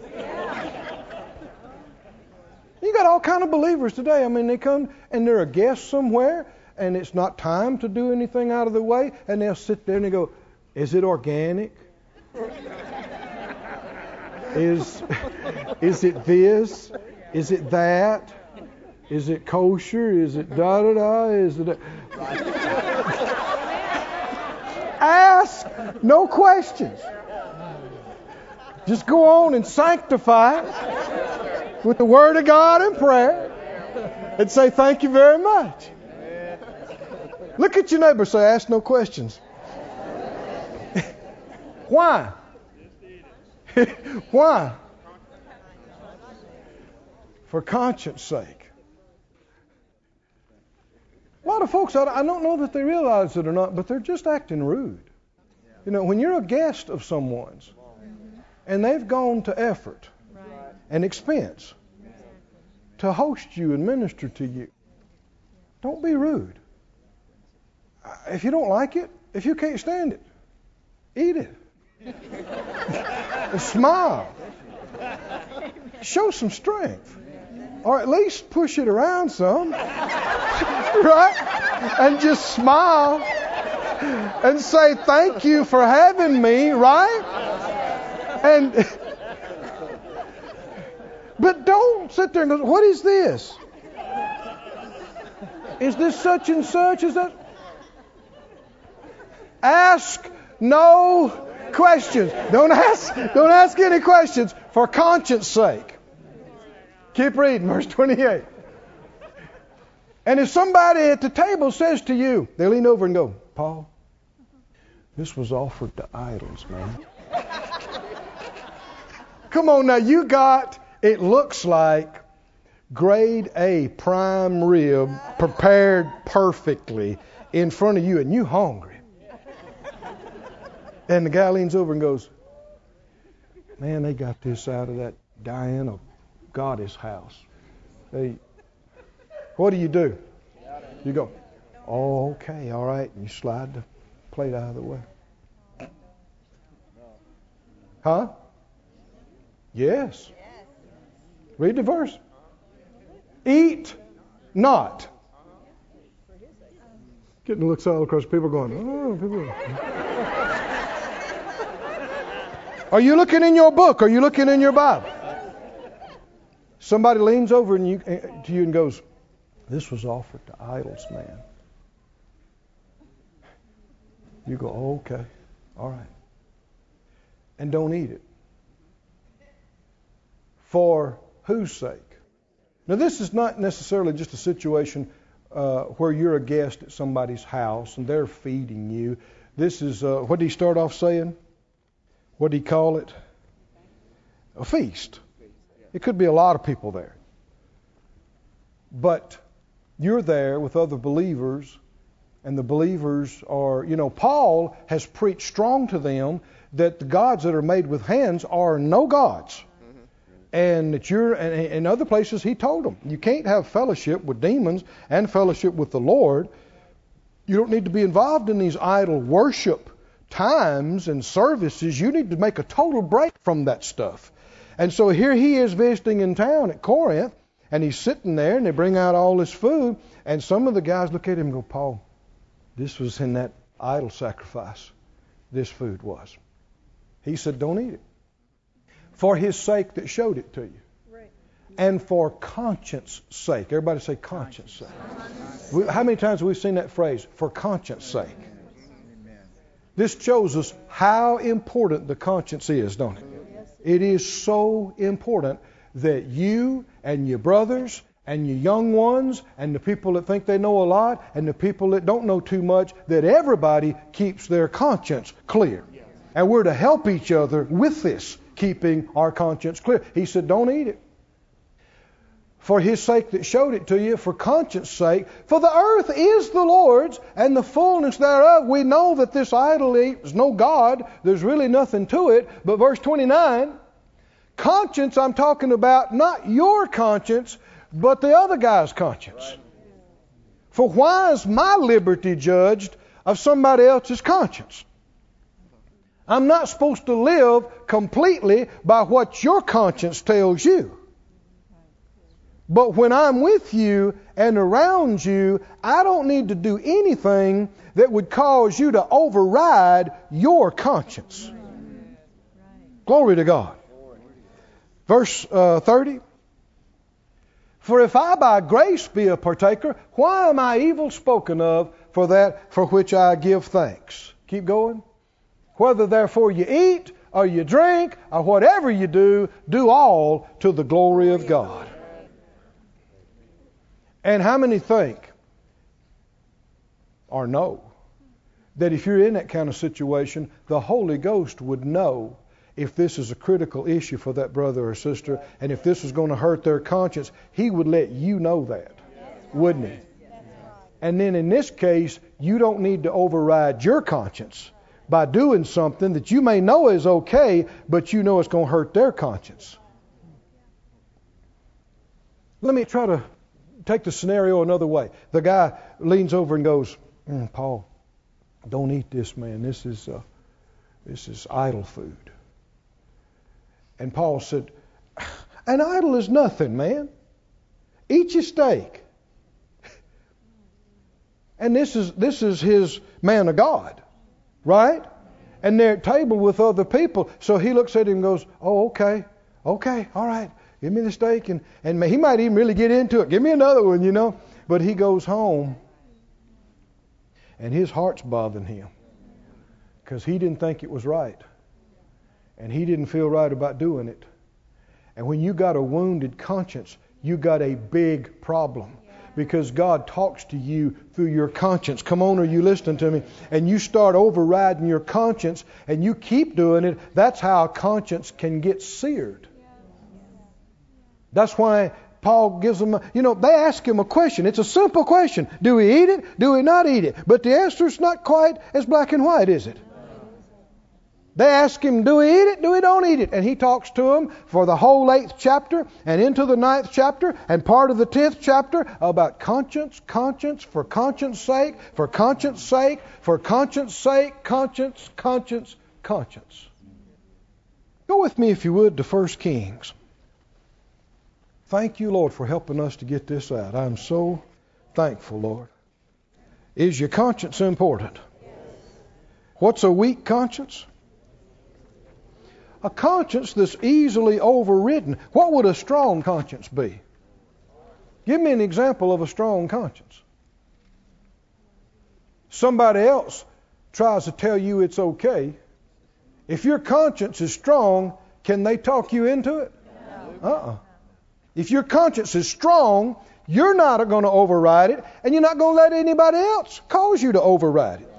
You got all kind of believers today. I mean, they come and they're a guest somewhere, and it's not time to do anything out of the way, and they'll sit there and they go, "Is it organic? is is it this? Is it that? Is it kosher? Is it da da da? Is it?" Ask no questions. Just go on and sanctify with the Word of God and prayer and say, Thank you very much. Look at your neighbor say, Ask no questions. Why? Why? For conscience sake. A lot of folks, I don't know that they realize it or not, but they're just acting rude. You know, when you're a guest of someone's and they've gone to effort and expense to host you and minister to you, don't be rude. If you don't like it, if you can't stand it, eat it. smile. Show some strength. Or at least push it around some. right? And just smile and say, Thank you for having me, right? And but don't sit there and go, What is this? Is this such and such? Is that ask no questions. Don't ask don't ask any questions for conscience sake. Keep reading, verse 28. And if somebody at the table says to you, they lean over and go, Paul, this was offered to idols, man. Come on now, you got, it looks like grade A prime rib prepared perfectly in front of you, and you hungry. And the guy leans over and goes, Man, they got this out of that Diana Goddess house. Hey, what do you do? You go, oh, okay, all right, and you slide the plate out of the way. Huh? Yes. Read the verse. Eat not. Getting looks all across people going, oh, people. Are you looking in your book? Are you looking in your Bible? Somebody leans over and you, eh, to you and goes, This was offered to idols, man. You go, oh, okay, all right. And don't eat it. For whose sake? Now, this is not necessarily just a situation uh, where you're a guest at somebody's house and they're feeding you. This is, uh, what did he start off saying? What did he call it? A feast. It could be a lot of people there. But you're there with other believers, and the believers are, you know, Paul has preached strong to them that the gods that are made with hands are no gods. Mm-hmm. And that you're, and in other places, he told them, you can't have fellowship with demons and fellowship with the Lord. You don't need to be involved in these idol worship times and services, you need to make a total break from that stuff. And so here he is visiting in town at Corinth, and he's sitting there, and they bring out all this food, and some of the guys look at him and go, Paul, this was in that idol sacrifice. This food was. He said, Don't eat it. For his sake that showed it to you. And for conscience sake. Everybody say conscience sake. How many times have we seen that phrase? For conscience sake. This shows us how important the conscience is, don't it? It is so important that you and your brothers and your young ones and the people that think they know a lot and the people that don't know too much, that everybody keeps their conscience clear. And we're to help each other with this, keeping our conscience clear. He said, Don't eat it. For his sake that showed it to you, for conscience sake. For the earth is the Lord's and the fullness thereof. We know that this idol is no God. There's really nothing to it. But verse 29, conscience, I'm talking about not your conscience, but the other guy's conscience. For why is my liberty judged of somebody else's conscience? I'm not supposed to live completely by what your conscience tells you. But when I'm with you and around you, I don't need to do anything that would cause you to override your conscience. Glory to God. Verse uh, 30. For if I by grace be a partaker, why am I evil spoken of for that for which I give thanks? Keep going. Whether therefore you eat or you drink or whatever you do, do all to the glory of God. And how many think or know that if you're in that kind of situation, the Holy Ghost would know if this is a critical issue for that brother or sister, and if this is going to hurt their conscience, He would let you know that, wouldn't He? And then in this case, you don't need to override your conscience by doing something that you may know is okay, but you know it's going to hurt their conscience. Let me try to take the scenario another way. The guy leans over and goes, mm, "Paul, don't eat this, man. This is uh, this is idol food." And Paul said, An idol is nothing, man. Eat your steak. And this is this is his man of God, right? And they're at table with other people. So he looks at him and goes, Oh, okay, okay, all right. Give me the steak and, and he might even really get into it. Give me another one, you know. But he goes home and his heart's bothering him because he didn't think it was right and he didn't feel right about doing it. And when you got a wounded conscience, you got a big problem because God talks to you through your conscience. Come on, are you listening to me? And you start overriding your conscience and you keep doing it. That's how a conscience can get seared. That's why Paul gives them, you know, they ask him a question. It's a simple question. Do we eat it? Do we not eat it? But the answer is not quite as black and white, is it? They ask him, Do we eat it? Do we don't eat it? And he talks to them for the whole eighth chapter and into the ninth chapter and part of the tenth chapter about conscience, conscience, for conscience sake, for conscience sake, for conscience sake, conscience, conscience, conscience. Go with me, if you would, to 1 Kings. Thank you, Lord, for helping us to get this out. I'm so thankful, Lord. Is your conscience important? What's a weak conscience? A conscience that's easily overridden. What would a strong conscience be? Give me an example of a strong conscience. Somebody else tries to tell you it's okay. If your conscience is strong, can they talk you into it? Uh uh-uh. uh If your conscience is strong, you're not going to override it, and you're not going to let anybody else cause you to override it.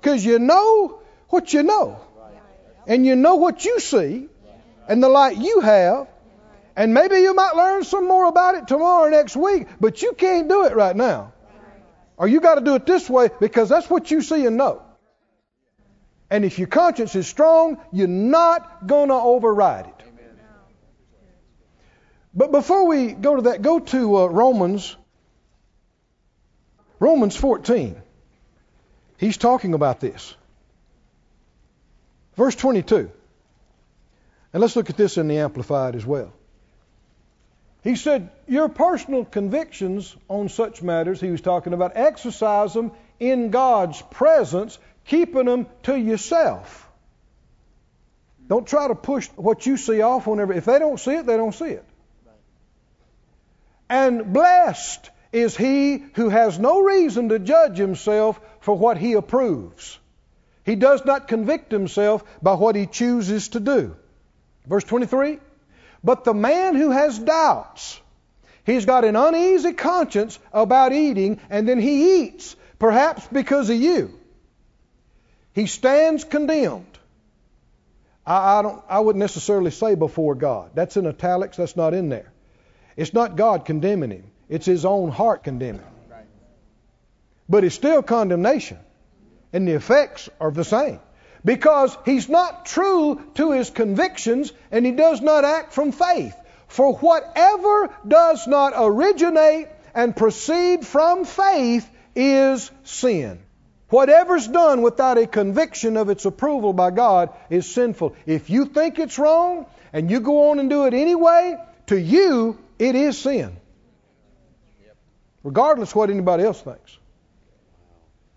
Because you know what you know and you know what you see and the light you have, and maybe you might learn some more about it tomorrow or next week, but you can't do it right now. Or you got to do it this way because that's what you see and know. And if your conscience is strong, you're not going to override it. But before we go to that, go to uh, Romans Romans 14. He's talking about this. Verse 22. And let's look at this in the Amplified as well. He said, Your personal convictions on such matters, he was talking about, exercise them in God's presence, keeping them to yourself. Don't try to push what you see off whenever. If they don't see it, they don't see it. And blessed is he who has no reason to judge himself for what he approves. He does not convict himself by what he chooses to do. Verse 23 But the man who has doubts, he's got an uneasy conscience about eating, and then he eats, perhaps because of you. He stands condemned. I, I, don't, I wouldn't necessarily say before God. That's in italics, that's not in there. It's not God condemning him, it's his own heart condemning. But it's still condemnation, and the effects are the same. Because he's not true to his convictions and he does not act from faith. For whatever does not originate and proceed from faith is sin. Whatever's done without a conviction of its approval by God is sinful. If you think it's wrong and you go on and do it anyway, to you, it is sin. Regardless what anybody else thinks.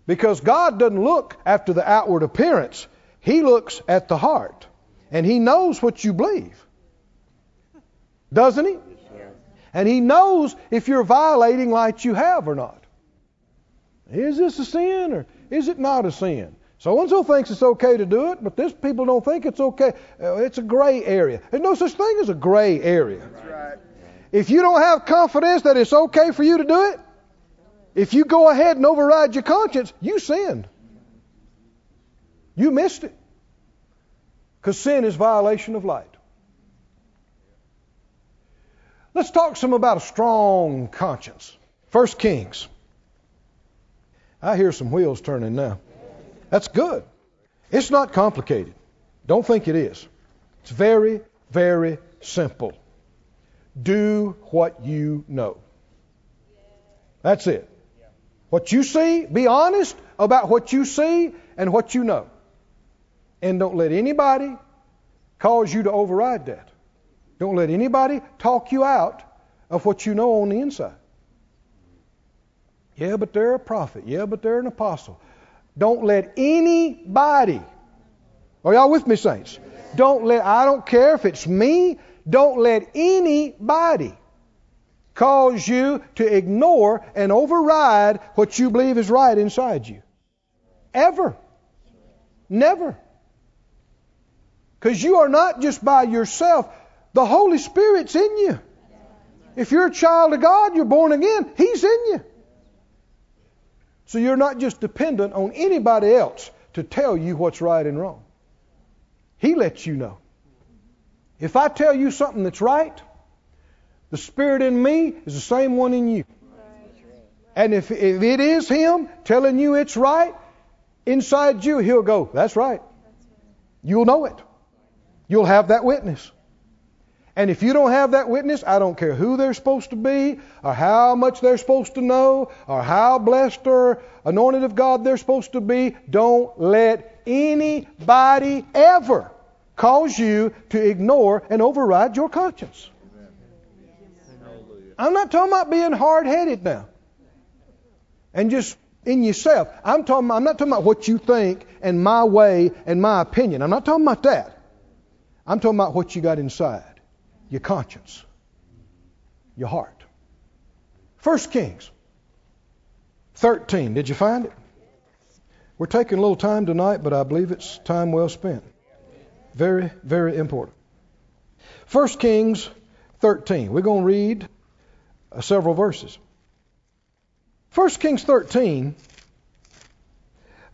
Because God doesn't look after the outward appearance, He looks at the heart. And He knows what you believe. Doesn't He? And He knows if you're violating like you have or not. Is this a sin or is it not a sin? So and so thinks it's okay to do it, but this people don't think it's okay. Uh, it's a gray area. There's no such thing as a gray area. Right. If you don't have confidence that it's okay for you to do it, if you go ahead and override your conscience, you sinned. You missed it. Because sin is violation of light. Let's talk some about a strong conscience. First Kings. I hear some wheels turning now. That's good. It's not complicated. Don't think it is. It's very, very simple. Do what you know. That's it. What you see, be honest about what you see and what you know. And don't let anybody cause you to override that. Don't let anybody talk you out of what you know on the inside. Yeah, but they're a prophet. Yeah, but they're an apostle. Don't let anybody, are y'all with me, saints? Don't let, I don't care if it's me, don't let anybody cause you to ignore and override what you believe is right inside you. Ever. Never. Because you are not just by yourself, the Holy Spirit's in you. If you're a child of God, you're born again, He's in you. So you're not just dependent on anybody else to tell you what's right and wrong. He lets you know. If I tell you something that's right, the Spirit in me is the same one in you. And if, if it is Him telling you it's right, inside you, He'll go, That's right. You'll know it. You'll have that witness. And if you don't have that witness, I don't care who they're supposed to be, or how much they're supposed to know, or how blessed or anointed of God they're supposed to be, don't let anybody ever cause you to ignore and override your conscience. I'm not talking about being hard headed now. And just in yourself. I'm talking I'm not talking about what you think and my way and my opinion. I'm not talking about that. I'm talking about what you got inside your conscience, your heart. First Kings 13. Did you find it? We're taking a little time tonight, but I believe it's time well spent. Very, very important. First Kings 13. We're going to read uh, several verses. First Kings 13.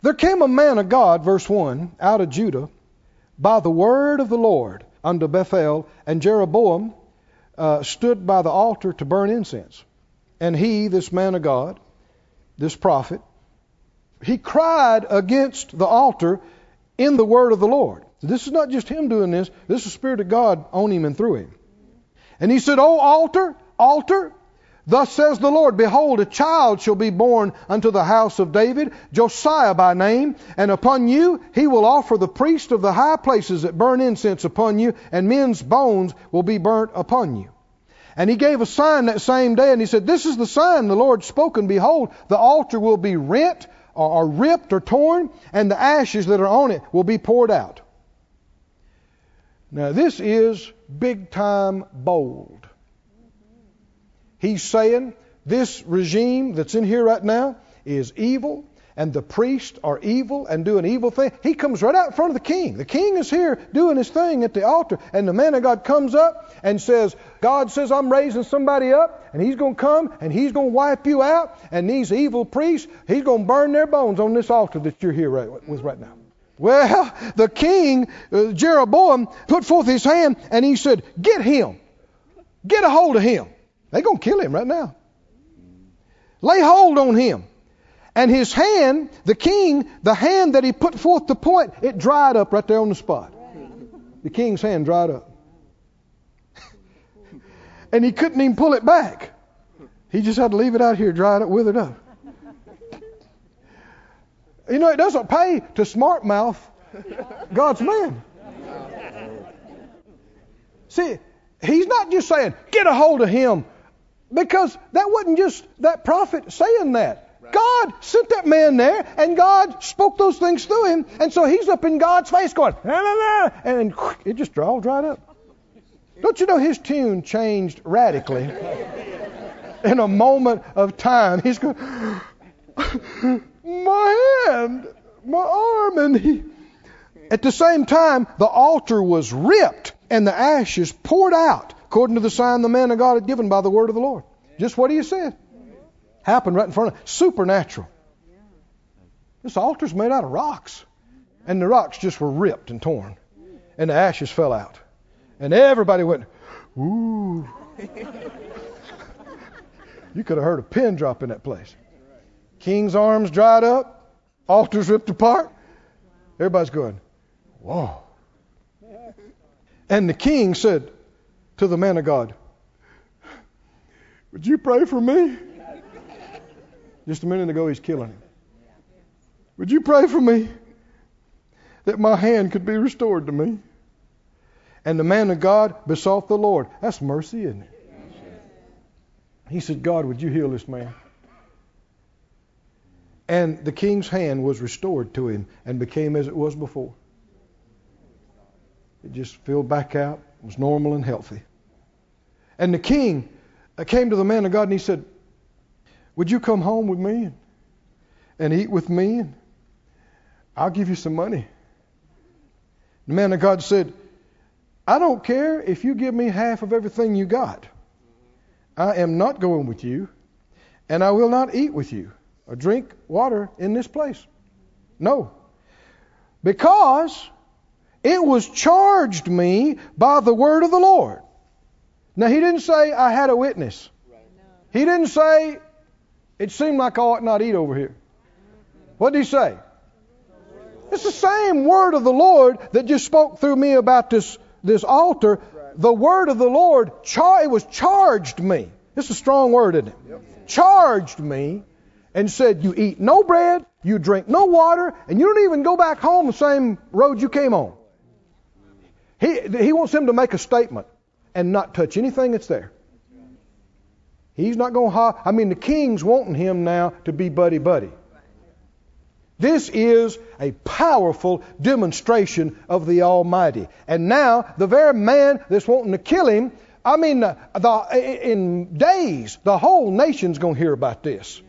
There came a man of God, verse 1, out of Judah, by the word of the Lord, unto Bethel, and Jeroboam uh, stood by the altar to burn incense. And he, this man of God, this prophet, he cried against the altar in the word of the Lord. This is not just him doing this, this is the Spirit of God on him and through him. And he said, O altar, altar, Thus says the Lord, Behold, a child shall be born unto the house of David, Josiah by name, and upon you he will offer the priest of the high places that burn incense upon you, and men's bones will be burnt upon you. And he gave a sign that same day, and he said, This is the sign the Lord spoken. Behold, the altar will be rent, or, or ripped, or torn, and the ashes that are on it will be poured out. Now, this is big time bold. He's saying this regime that's in here right now is evil, and the priests are evil and doing evil things. He comes right out in front of the king. The king is here doing his thing at the altar, and the man of God comes up and says, God says, I'm raising somebody up, and he's going to come and he's going to wipe you out, and these evil priests, he's going to burn their bones on this altar that you're here right, with right now. Well, the king, uh, Jeroboam, put forth his hand and he said, Get him. Get a hold of him. They're going to kill him right now. Lay hold on him. And his hand, the king, the hand that he put forth to point, it dried up right there on the spot. The king's hand dried up. and he couldn't even pull it back. He just had to leave it out here, dried up, withered up. You know, it doesn't pay to smart mouth God's man. See, he's not just saying, get a hold of him, because that wasn't just that prophet saying that. God sent that man there, and God spoke those things through him, and so he's up in God's face going, nah, nah, nah, and it just all dried up. Don't you know his tune changed radically in a moment of time? He's going, my hand, my arm, and he. At the same time, the altar was ripped and the ashes poured out according to the sign the man of God had given by the word of the Lord. Just what he said. Happened right in front of Supernatural. This altar's made out of rocks. And the rocks just were ripped and torn. And the ashes fell out. And everybody went, ooh. you could have heard a pin drop in that place. King's arms dried up, altars ripped apart. Everybody's going, whoa. And the king said, to the man of God, Would you pray for me? Just a minute ago, he's killing him. Would you pray for me that my hand could be restored to me? And the man of God besought the Lord. That's mercy, isn't it? He said, God, would you heal this man? And the king's hand was restored to him and became as it was before. It just filled back out, was normal and healthy. And the king uh, came to the man of God and he said, Would you come home with me and eat with me? And I'll give you some money. The man of God said, I don't care if you give me half of everything you got. I am not going with you, and I will not eat with you or drink water in this place. No. Because it was charged me by the word of the Lord. Now, he didn't say, I had a witness. He didn't say, it seemed like I ought not eat over here. What did he say? It's the same word of the Lord that just spoke through me about this, this altar. The word of the Lord, char- it was charged me. It's a strong word, isn't it? Charged me and said, You eat no bread, you drink no water, and you don't even go back home the same road you came on. He, he wants him to make a statement and not touch anything that's there. He's not going to. I mean, the king's wanting him now to be buddy buddy. This is a powerful demonstration of the Almighty. And now, the very man that's wanting to kill him, I mean, the, in days, the whole nation's going to hear about this.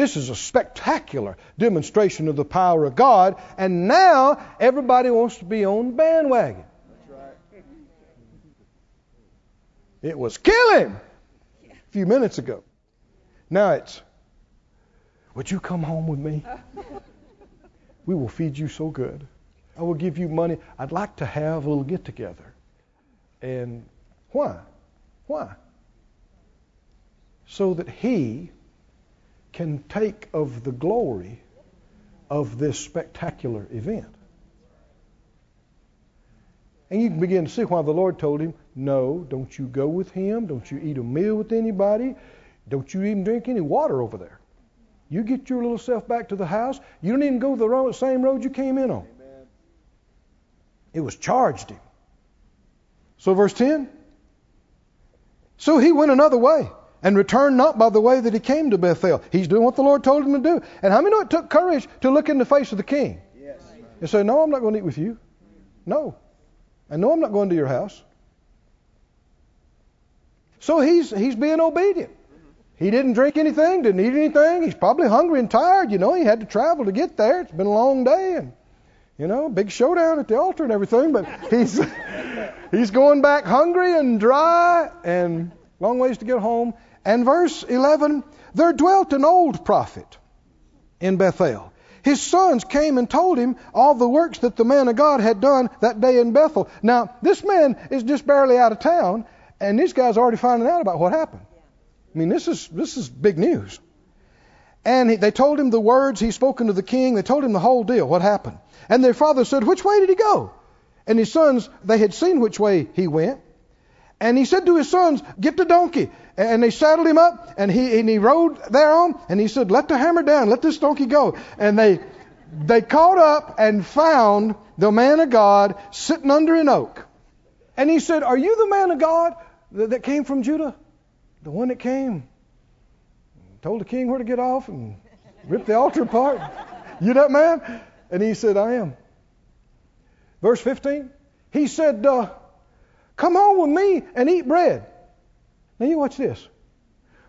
This is a spectacular demonstration of the power of God. And now, everybody wants to be on the bandwagon. That's right. It was kill him a few minutes ago. Now it's, would you come home with me? We will feed you so good. I will give you money. I'd like to have a little get together. And why? Why? So that he can take of the glory of this spectacular event. And you can begin to see why the Lord told him, No, don't you go with him. Don't you eat a meal with anybody. Don't you even drink any water over there. You get your little self back to the house. You don't even go the road, same road you came in on. Amen. It was charged him. So, verse 10 So he went another way and returned not by the way that he came to Bethel. He's doing what the Lord told him to do. And how many know it took courage to look in the face of the king? Yes. And say, No, I'm not going to eat with you. No. And no, I'm not going to your house. So he's, he's being obedient. He didn't drink anything, didn't eat anything. He's probably hungry and tired. You know, he had to travel to get there. It's been a long day and, you know, big showdown at the altar and everything. But he's he's going back hungry and dry and long ways to get home. And verse 11, there dwelt an old prophet in Bethel. His sons came and told him all the works that the man of God had done that day in Bethel. Now, this man is just barely out of town, and these guys are already finding out about what happened. I mean, this is this is big news. And he, they told him the words he's spoken to the king. They told him the whole deal, what happened. And their father said, Which way did he go? And his sons, they had seen which way he went. And he said to his sons, Get the donkey. And they saddled him up, and he, and he rode thereon, and he said, Let the hammer down, let this donkey go. And they, they caught up and found the man of God sitting under an oak. And he said, Are you the man of God that, that came from Judah? the one that came, told the king where to get off and ripped the altar apart. You that man? And he said, I am. Verse 15, he said, uh, Come home with me and eat bread. Now you watch this.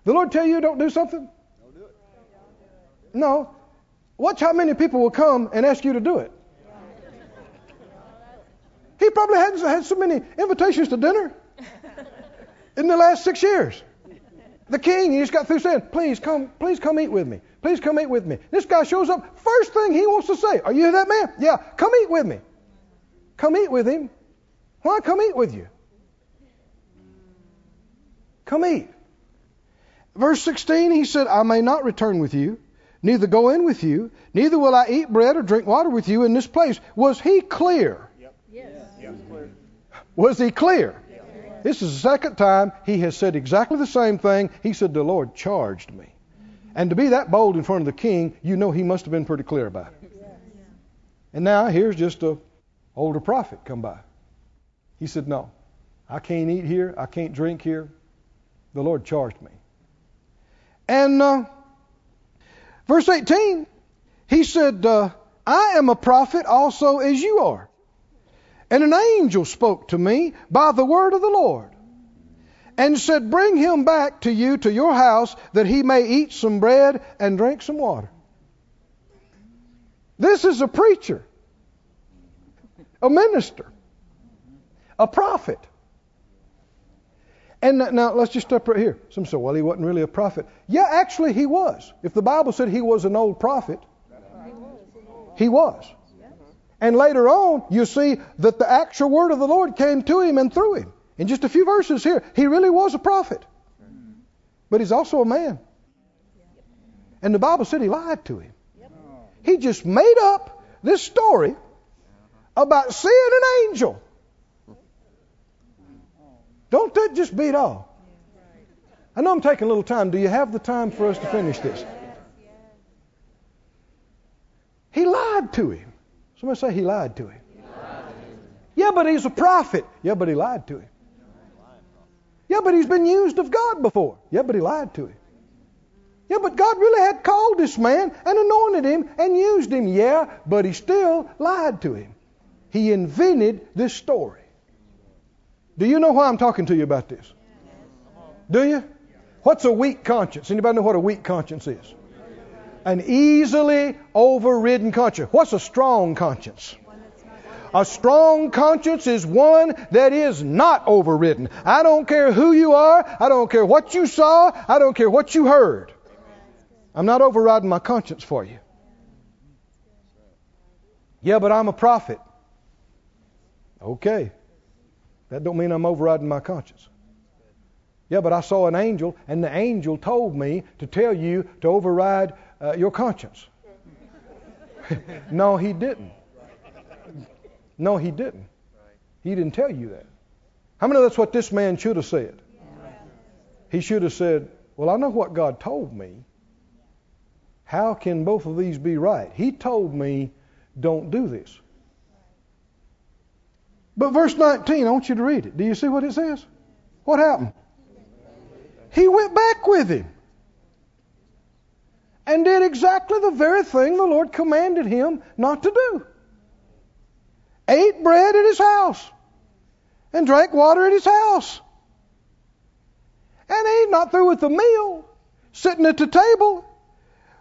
The Lord tell you don't do something? No. Watch how many people will come and ask you to do it. He probably hadn't had so many invitations to dinner in the last six years. The king, he just got through saying, Please come, please come eat with me. Please come eat with me. This guy shows up. First thing he wants to say, Are you that man? Yeah, come eat with me. Come eat with him. Why come eat with you? Come eat. Verse 16, he said, I may not return with you, neither go in with you, neither will I eat bread or drink water with you in this place. Was he clear? Yep. Yes. Yes. Was he clear? This is the second time he has said exactly the same thing. He said, The Lord charged me. And to be that bold in front of the king, you know he must have been pretty clear about it. And now here's just a older prophet come by. He said, No, I can't eat here. I can't drink here. The Lord charged me. And uh, verse 18, he said, uh, I am a prophet also as you are. And an angel spoke to me by the word of the Lord and said, Bring him back to you to your house that he may eat some bread and drink some water. This is a preacher, a minister, a prophet. And now let's just stop right here. Some say, well, he wasn't really a prophet. Yeah, actually, he was. If the Bible said he was an old prophet, he was. And later on, you see that the actual word of the Lord came to him and through him. In just a few verses here, he really was a prophet. But he's also a man. And the Bible said he lied to him. He just made up this story about seeing an angel. Don't that just beat all? I know I'm taking a little time. Do you have the time for us to finish this? He lied to him. Somebody say he lied to him. Yeah, but he's a prophet. Yeah, but he lied to him. Yeah, but he's been used of God before. Yeah, but he lied to him. Yeah, but God really had called this man and anointed him and used him. Yeah, but he still lied to him. He invented this story. Do you know why I'm talking to you about this? Do you? What's a weak conscience? Anybody know what a weak conscience is? An easily overridden conscience. What's a strong conscience? A strong conscience is one that is not overridden. I don't care who you are. I don't care what you saw. I don't care what you heard. I'm not overriding my conscience for you. Yeah, but I'm a prophet. Okay. That don't mean I'm overriding my conscience. Yeah, but I saw an angel, and the angel told me to tell you to override uh, your conscience. no, he didn't. No, he didn't. He didn't tell you that. How many of that's what this man should have said? He should have said, Well, I know what God told me. How can both of these be right? He told me, don't do this. But verse 19, I want you to read it. Do you see what it says? What happened? He went back with him and did exactly the very thing the Lord commanded him not to do. Ate bread at his house and drank water at his house. And he's not through with the meal, sitting at the table,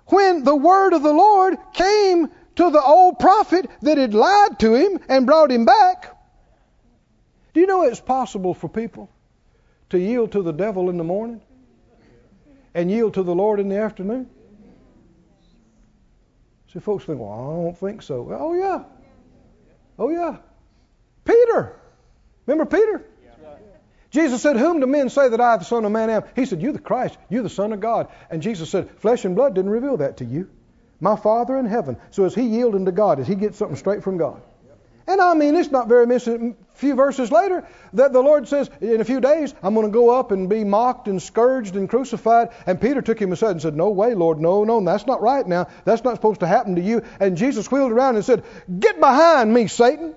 when the word of the Lord came to the old prophet that had lied to him and brought him back. Do you know it's possible for people to yield to the devil in the morning and yield to the Lord in the afternoon? See, folks think, well, I don't think so. Oh, yeah. Oh, yeah. Peter. Remember Peter? Jesus said, Whom do men say that I, the Son of Man, am? He said, You're the Christ. You're the Son of God. And Jesus said, Flesh and blood didn't reveal that to you. My Father in heaven. So as he yielding to God, as he gets something straight from God. And I mean, it's not very many few verses later that the Lord says, in a few days, I'm going to go up and be mocked and scourged and crucified. And Peter took him aside and said, No way, Lord, no, no, that's not right now. That's not supposed to happen to you. And Jesus wheeled around and said, Get behind me, Satan.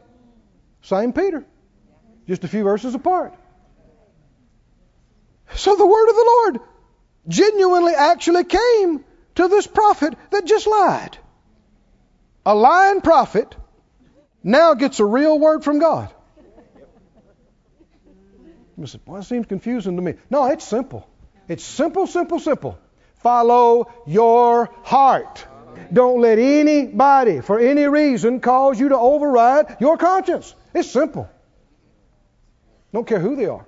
Same Peter, just a few verses apart. So the word of the Lord genuinely actually came to this prophet that just lied. A lying prophet now gets a real word from God. You said, Boy, it seems confusing to me. No, it's simple. It's simple, simple, simple. Follow your heart. Don't let anybody, for any reason, cause you to override your conscience. It's simple. Don't care who they are.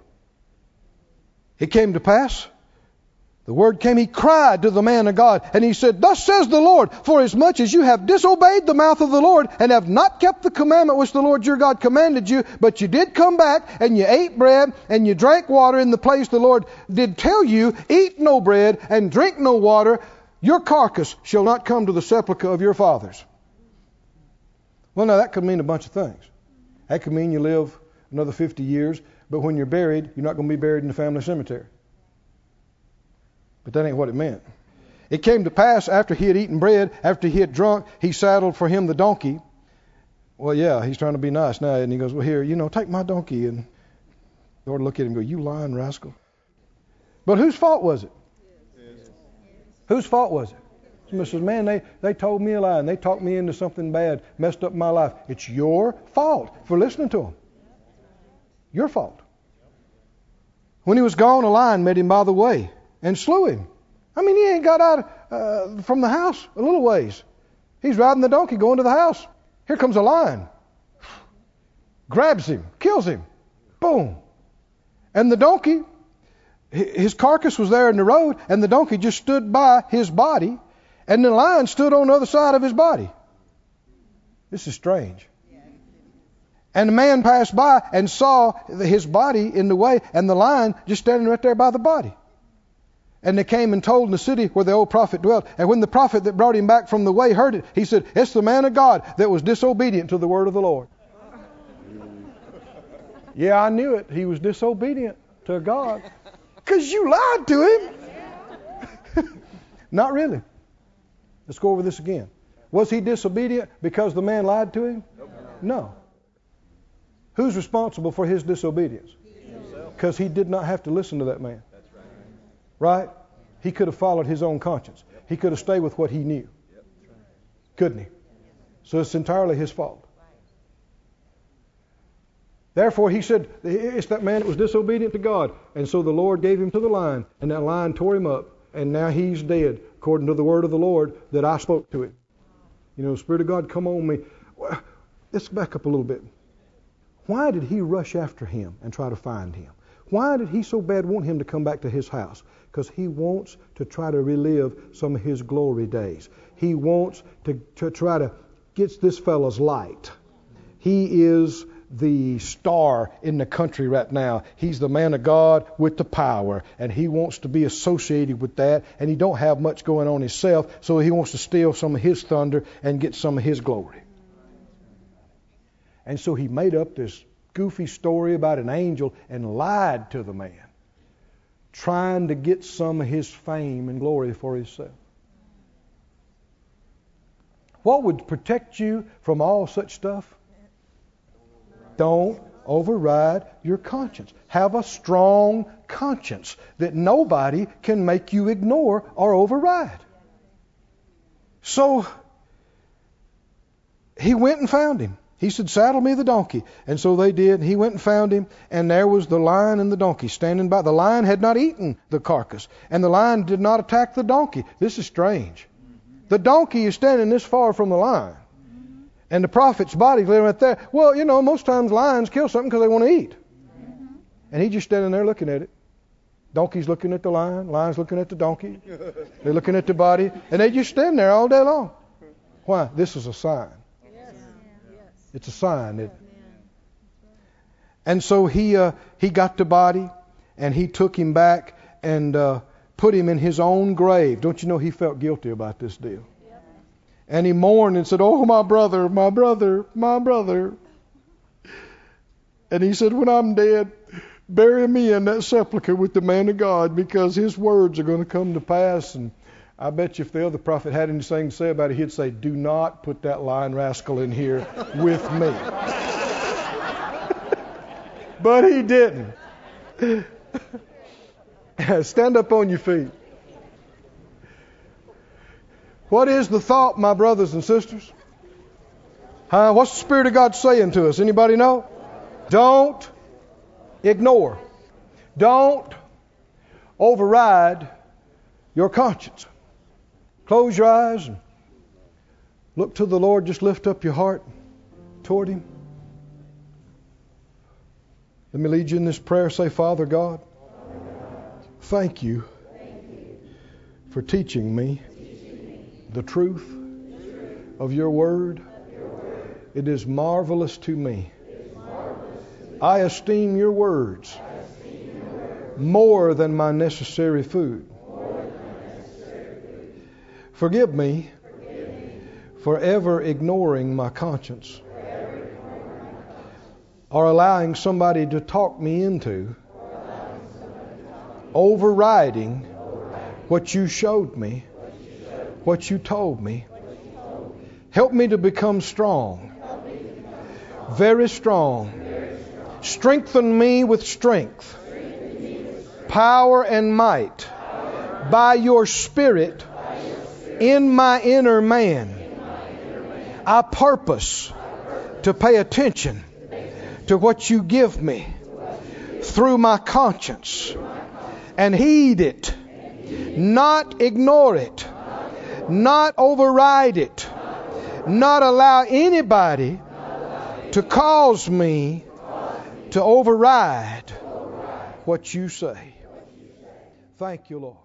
It came to pass. The word came, he cried to the man of God, and he said, Thus says the Lord, for as much as you have disobeyed the mouth of the Lord, and have not kept the commandment which the Lord your God commanded you, but you did come back, and you ate bread, and you drank water in the place the Lord did tell you, eat no bread, and drink no water, your carcass shall not come to the sepulchre of your fathers. Well, now that could mean a bunch of things. That could mean you live another 50 years, but when you're buried, you're not going to be buried in the family cemetery. But that ain't what it meant. It came to pass after he had eaten bread, after he had drunk, he saddled for him the donkey. Well, yeah, he's trying to be nice now, and he goes, "Well, here, you know, take my donkey." And the Lord looked at him and go, "You lying rascal!" But whose fault was it? Whose fault was it? Somebody says, "Man, they they told me a lie, and they talked me into something bad, messed up my life." It's your fault for listening to them. Your fault. When he was gone, a lion met him by the way and slew him. I mean, he ain't got out uh, from the house a little ways. He's riding the donkey going to the house. Here comes a lion. Grabs him, kills him. Boom. And the donkey, his carcass was there in the road, and the donkey just stood by his body, and the lion stood on the other side of his body. This is strange. And the man passed by and saw his body in the way, and the lion just standing right there by the body. And they came and told in the city where the old prophet dwelt. And when the prophet that brought him back from the way heard it, he said, It's the man of God that was disobedient to the word of the Lord. yeah, I knew it. He was disobedient to God. Because you lied to him. Not really. Let's go over this again. Was he disobedient because the man lied to him? No. Who's responsible for his disobedience? Because he did not have to listen to that man. Right? He could have followed his own conscience. He could have stayed with what he knew. Couldn't he? So it's entirely his fault. Therefore, he said, It's that man that was disobedient to God. And so the Lord gave him to the lion, and that lion tore him up, and now he's dead, according to the word of the Lord that I spoke to him. You know, Spirit of God, come on me. Let's back up a little bit. Why did he rush after him and try to find him? Why did he so bad want him to come back to his house? Because he wants to try to relive some of his glory days. He wants to, to try to get this fellow's light. He is the star in the country right now. He's the man of God with the power, and he wants to be associated with that. And he don't have much going on himself, so he wants to steal some of his thunder and get some of his glory. And so he made up this goofy story about an angel and lied to the man. trying to get some of his fame and glory for himself. What would protect you from all such stuff? Don't override your conscience. Have a strong conscience that nobody can make you ignore or override. So he went and found him. He said, Saddle me the donkey. And so they did. He went and found him, and there was the lion and the donkey standing by. The lion had not eaten the carcass, and the lion did not attack the donkey. This is strange. The donkey is standing this far from the lion. And the prophet's body's laying right there. Well, you know, most times lions kill something because they want to eat. And he's just standing there looking at it. Donkey's looking at the lion, lion's looking at the donkey. They're looking at the body, and they just stand there all day long. Why? This is a sign. It's a sign. It, and so he uh, he got the body, and he took him back and uh, put him in his own grave. Don't you know he felt guilty about this deal? And he mourned and said, Oh, my brother, my brother, my brother. And he said, When I'm dead, bury me in that sepulchre with the man of God because his words are going to come to pass. And I bet you if the other prophet had anything to say about it, he'd say, Do not put that lying rascal in here with me. but he didn't. Stand up on your feet. What is the thought, my brothers and sisters? Huh? What's the Spirit of God saying to us? Anybody know? Don't ignore. Don't override your conscience. Close your eyes and look to the Lord. Just lift up your heart toward Him. Let me lead you in this prayer. Say, Father God, thank you for teaching me the truth of your word. It is marvelous to me. I esteem your words more than my necessary food. Forgive me for ever ignoring my conscience or allowing somebody to talk me into overriding what you showed me what you told me. Help me to become strong, very strong. Strengthen me with strength, power and might by your Spirit in my inner man. I purpose to pay attention to what you give me through my conscience and heed it, not ignore it not override it, not allow anybody to cause me to override what you say. Thank you, Lord.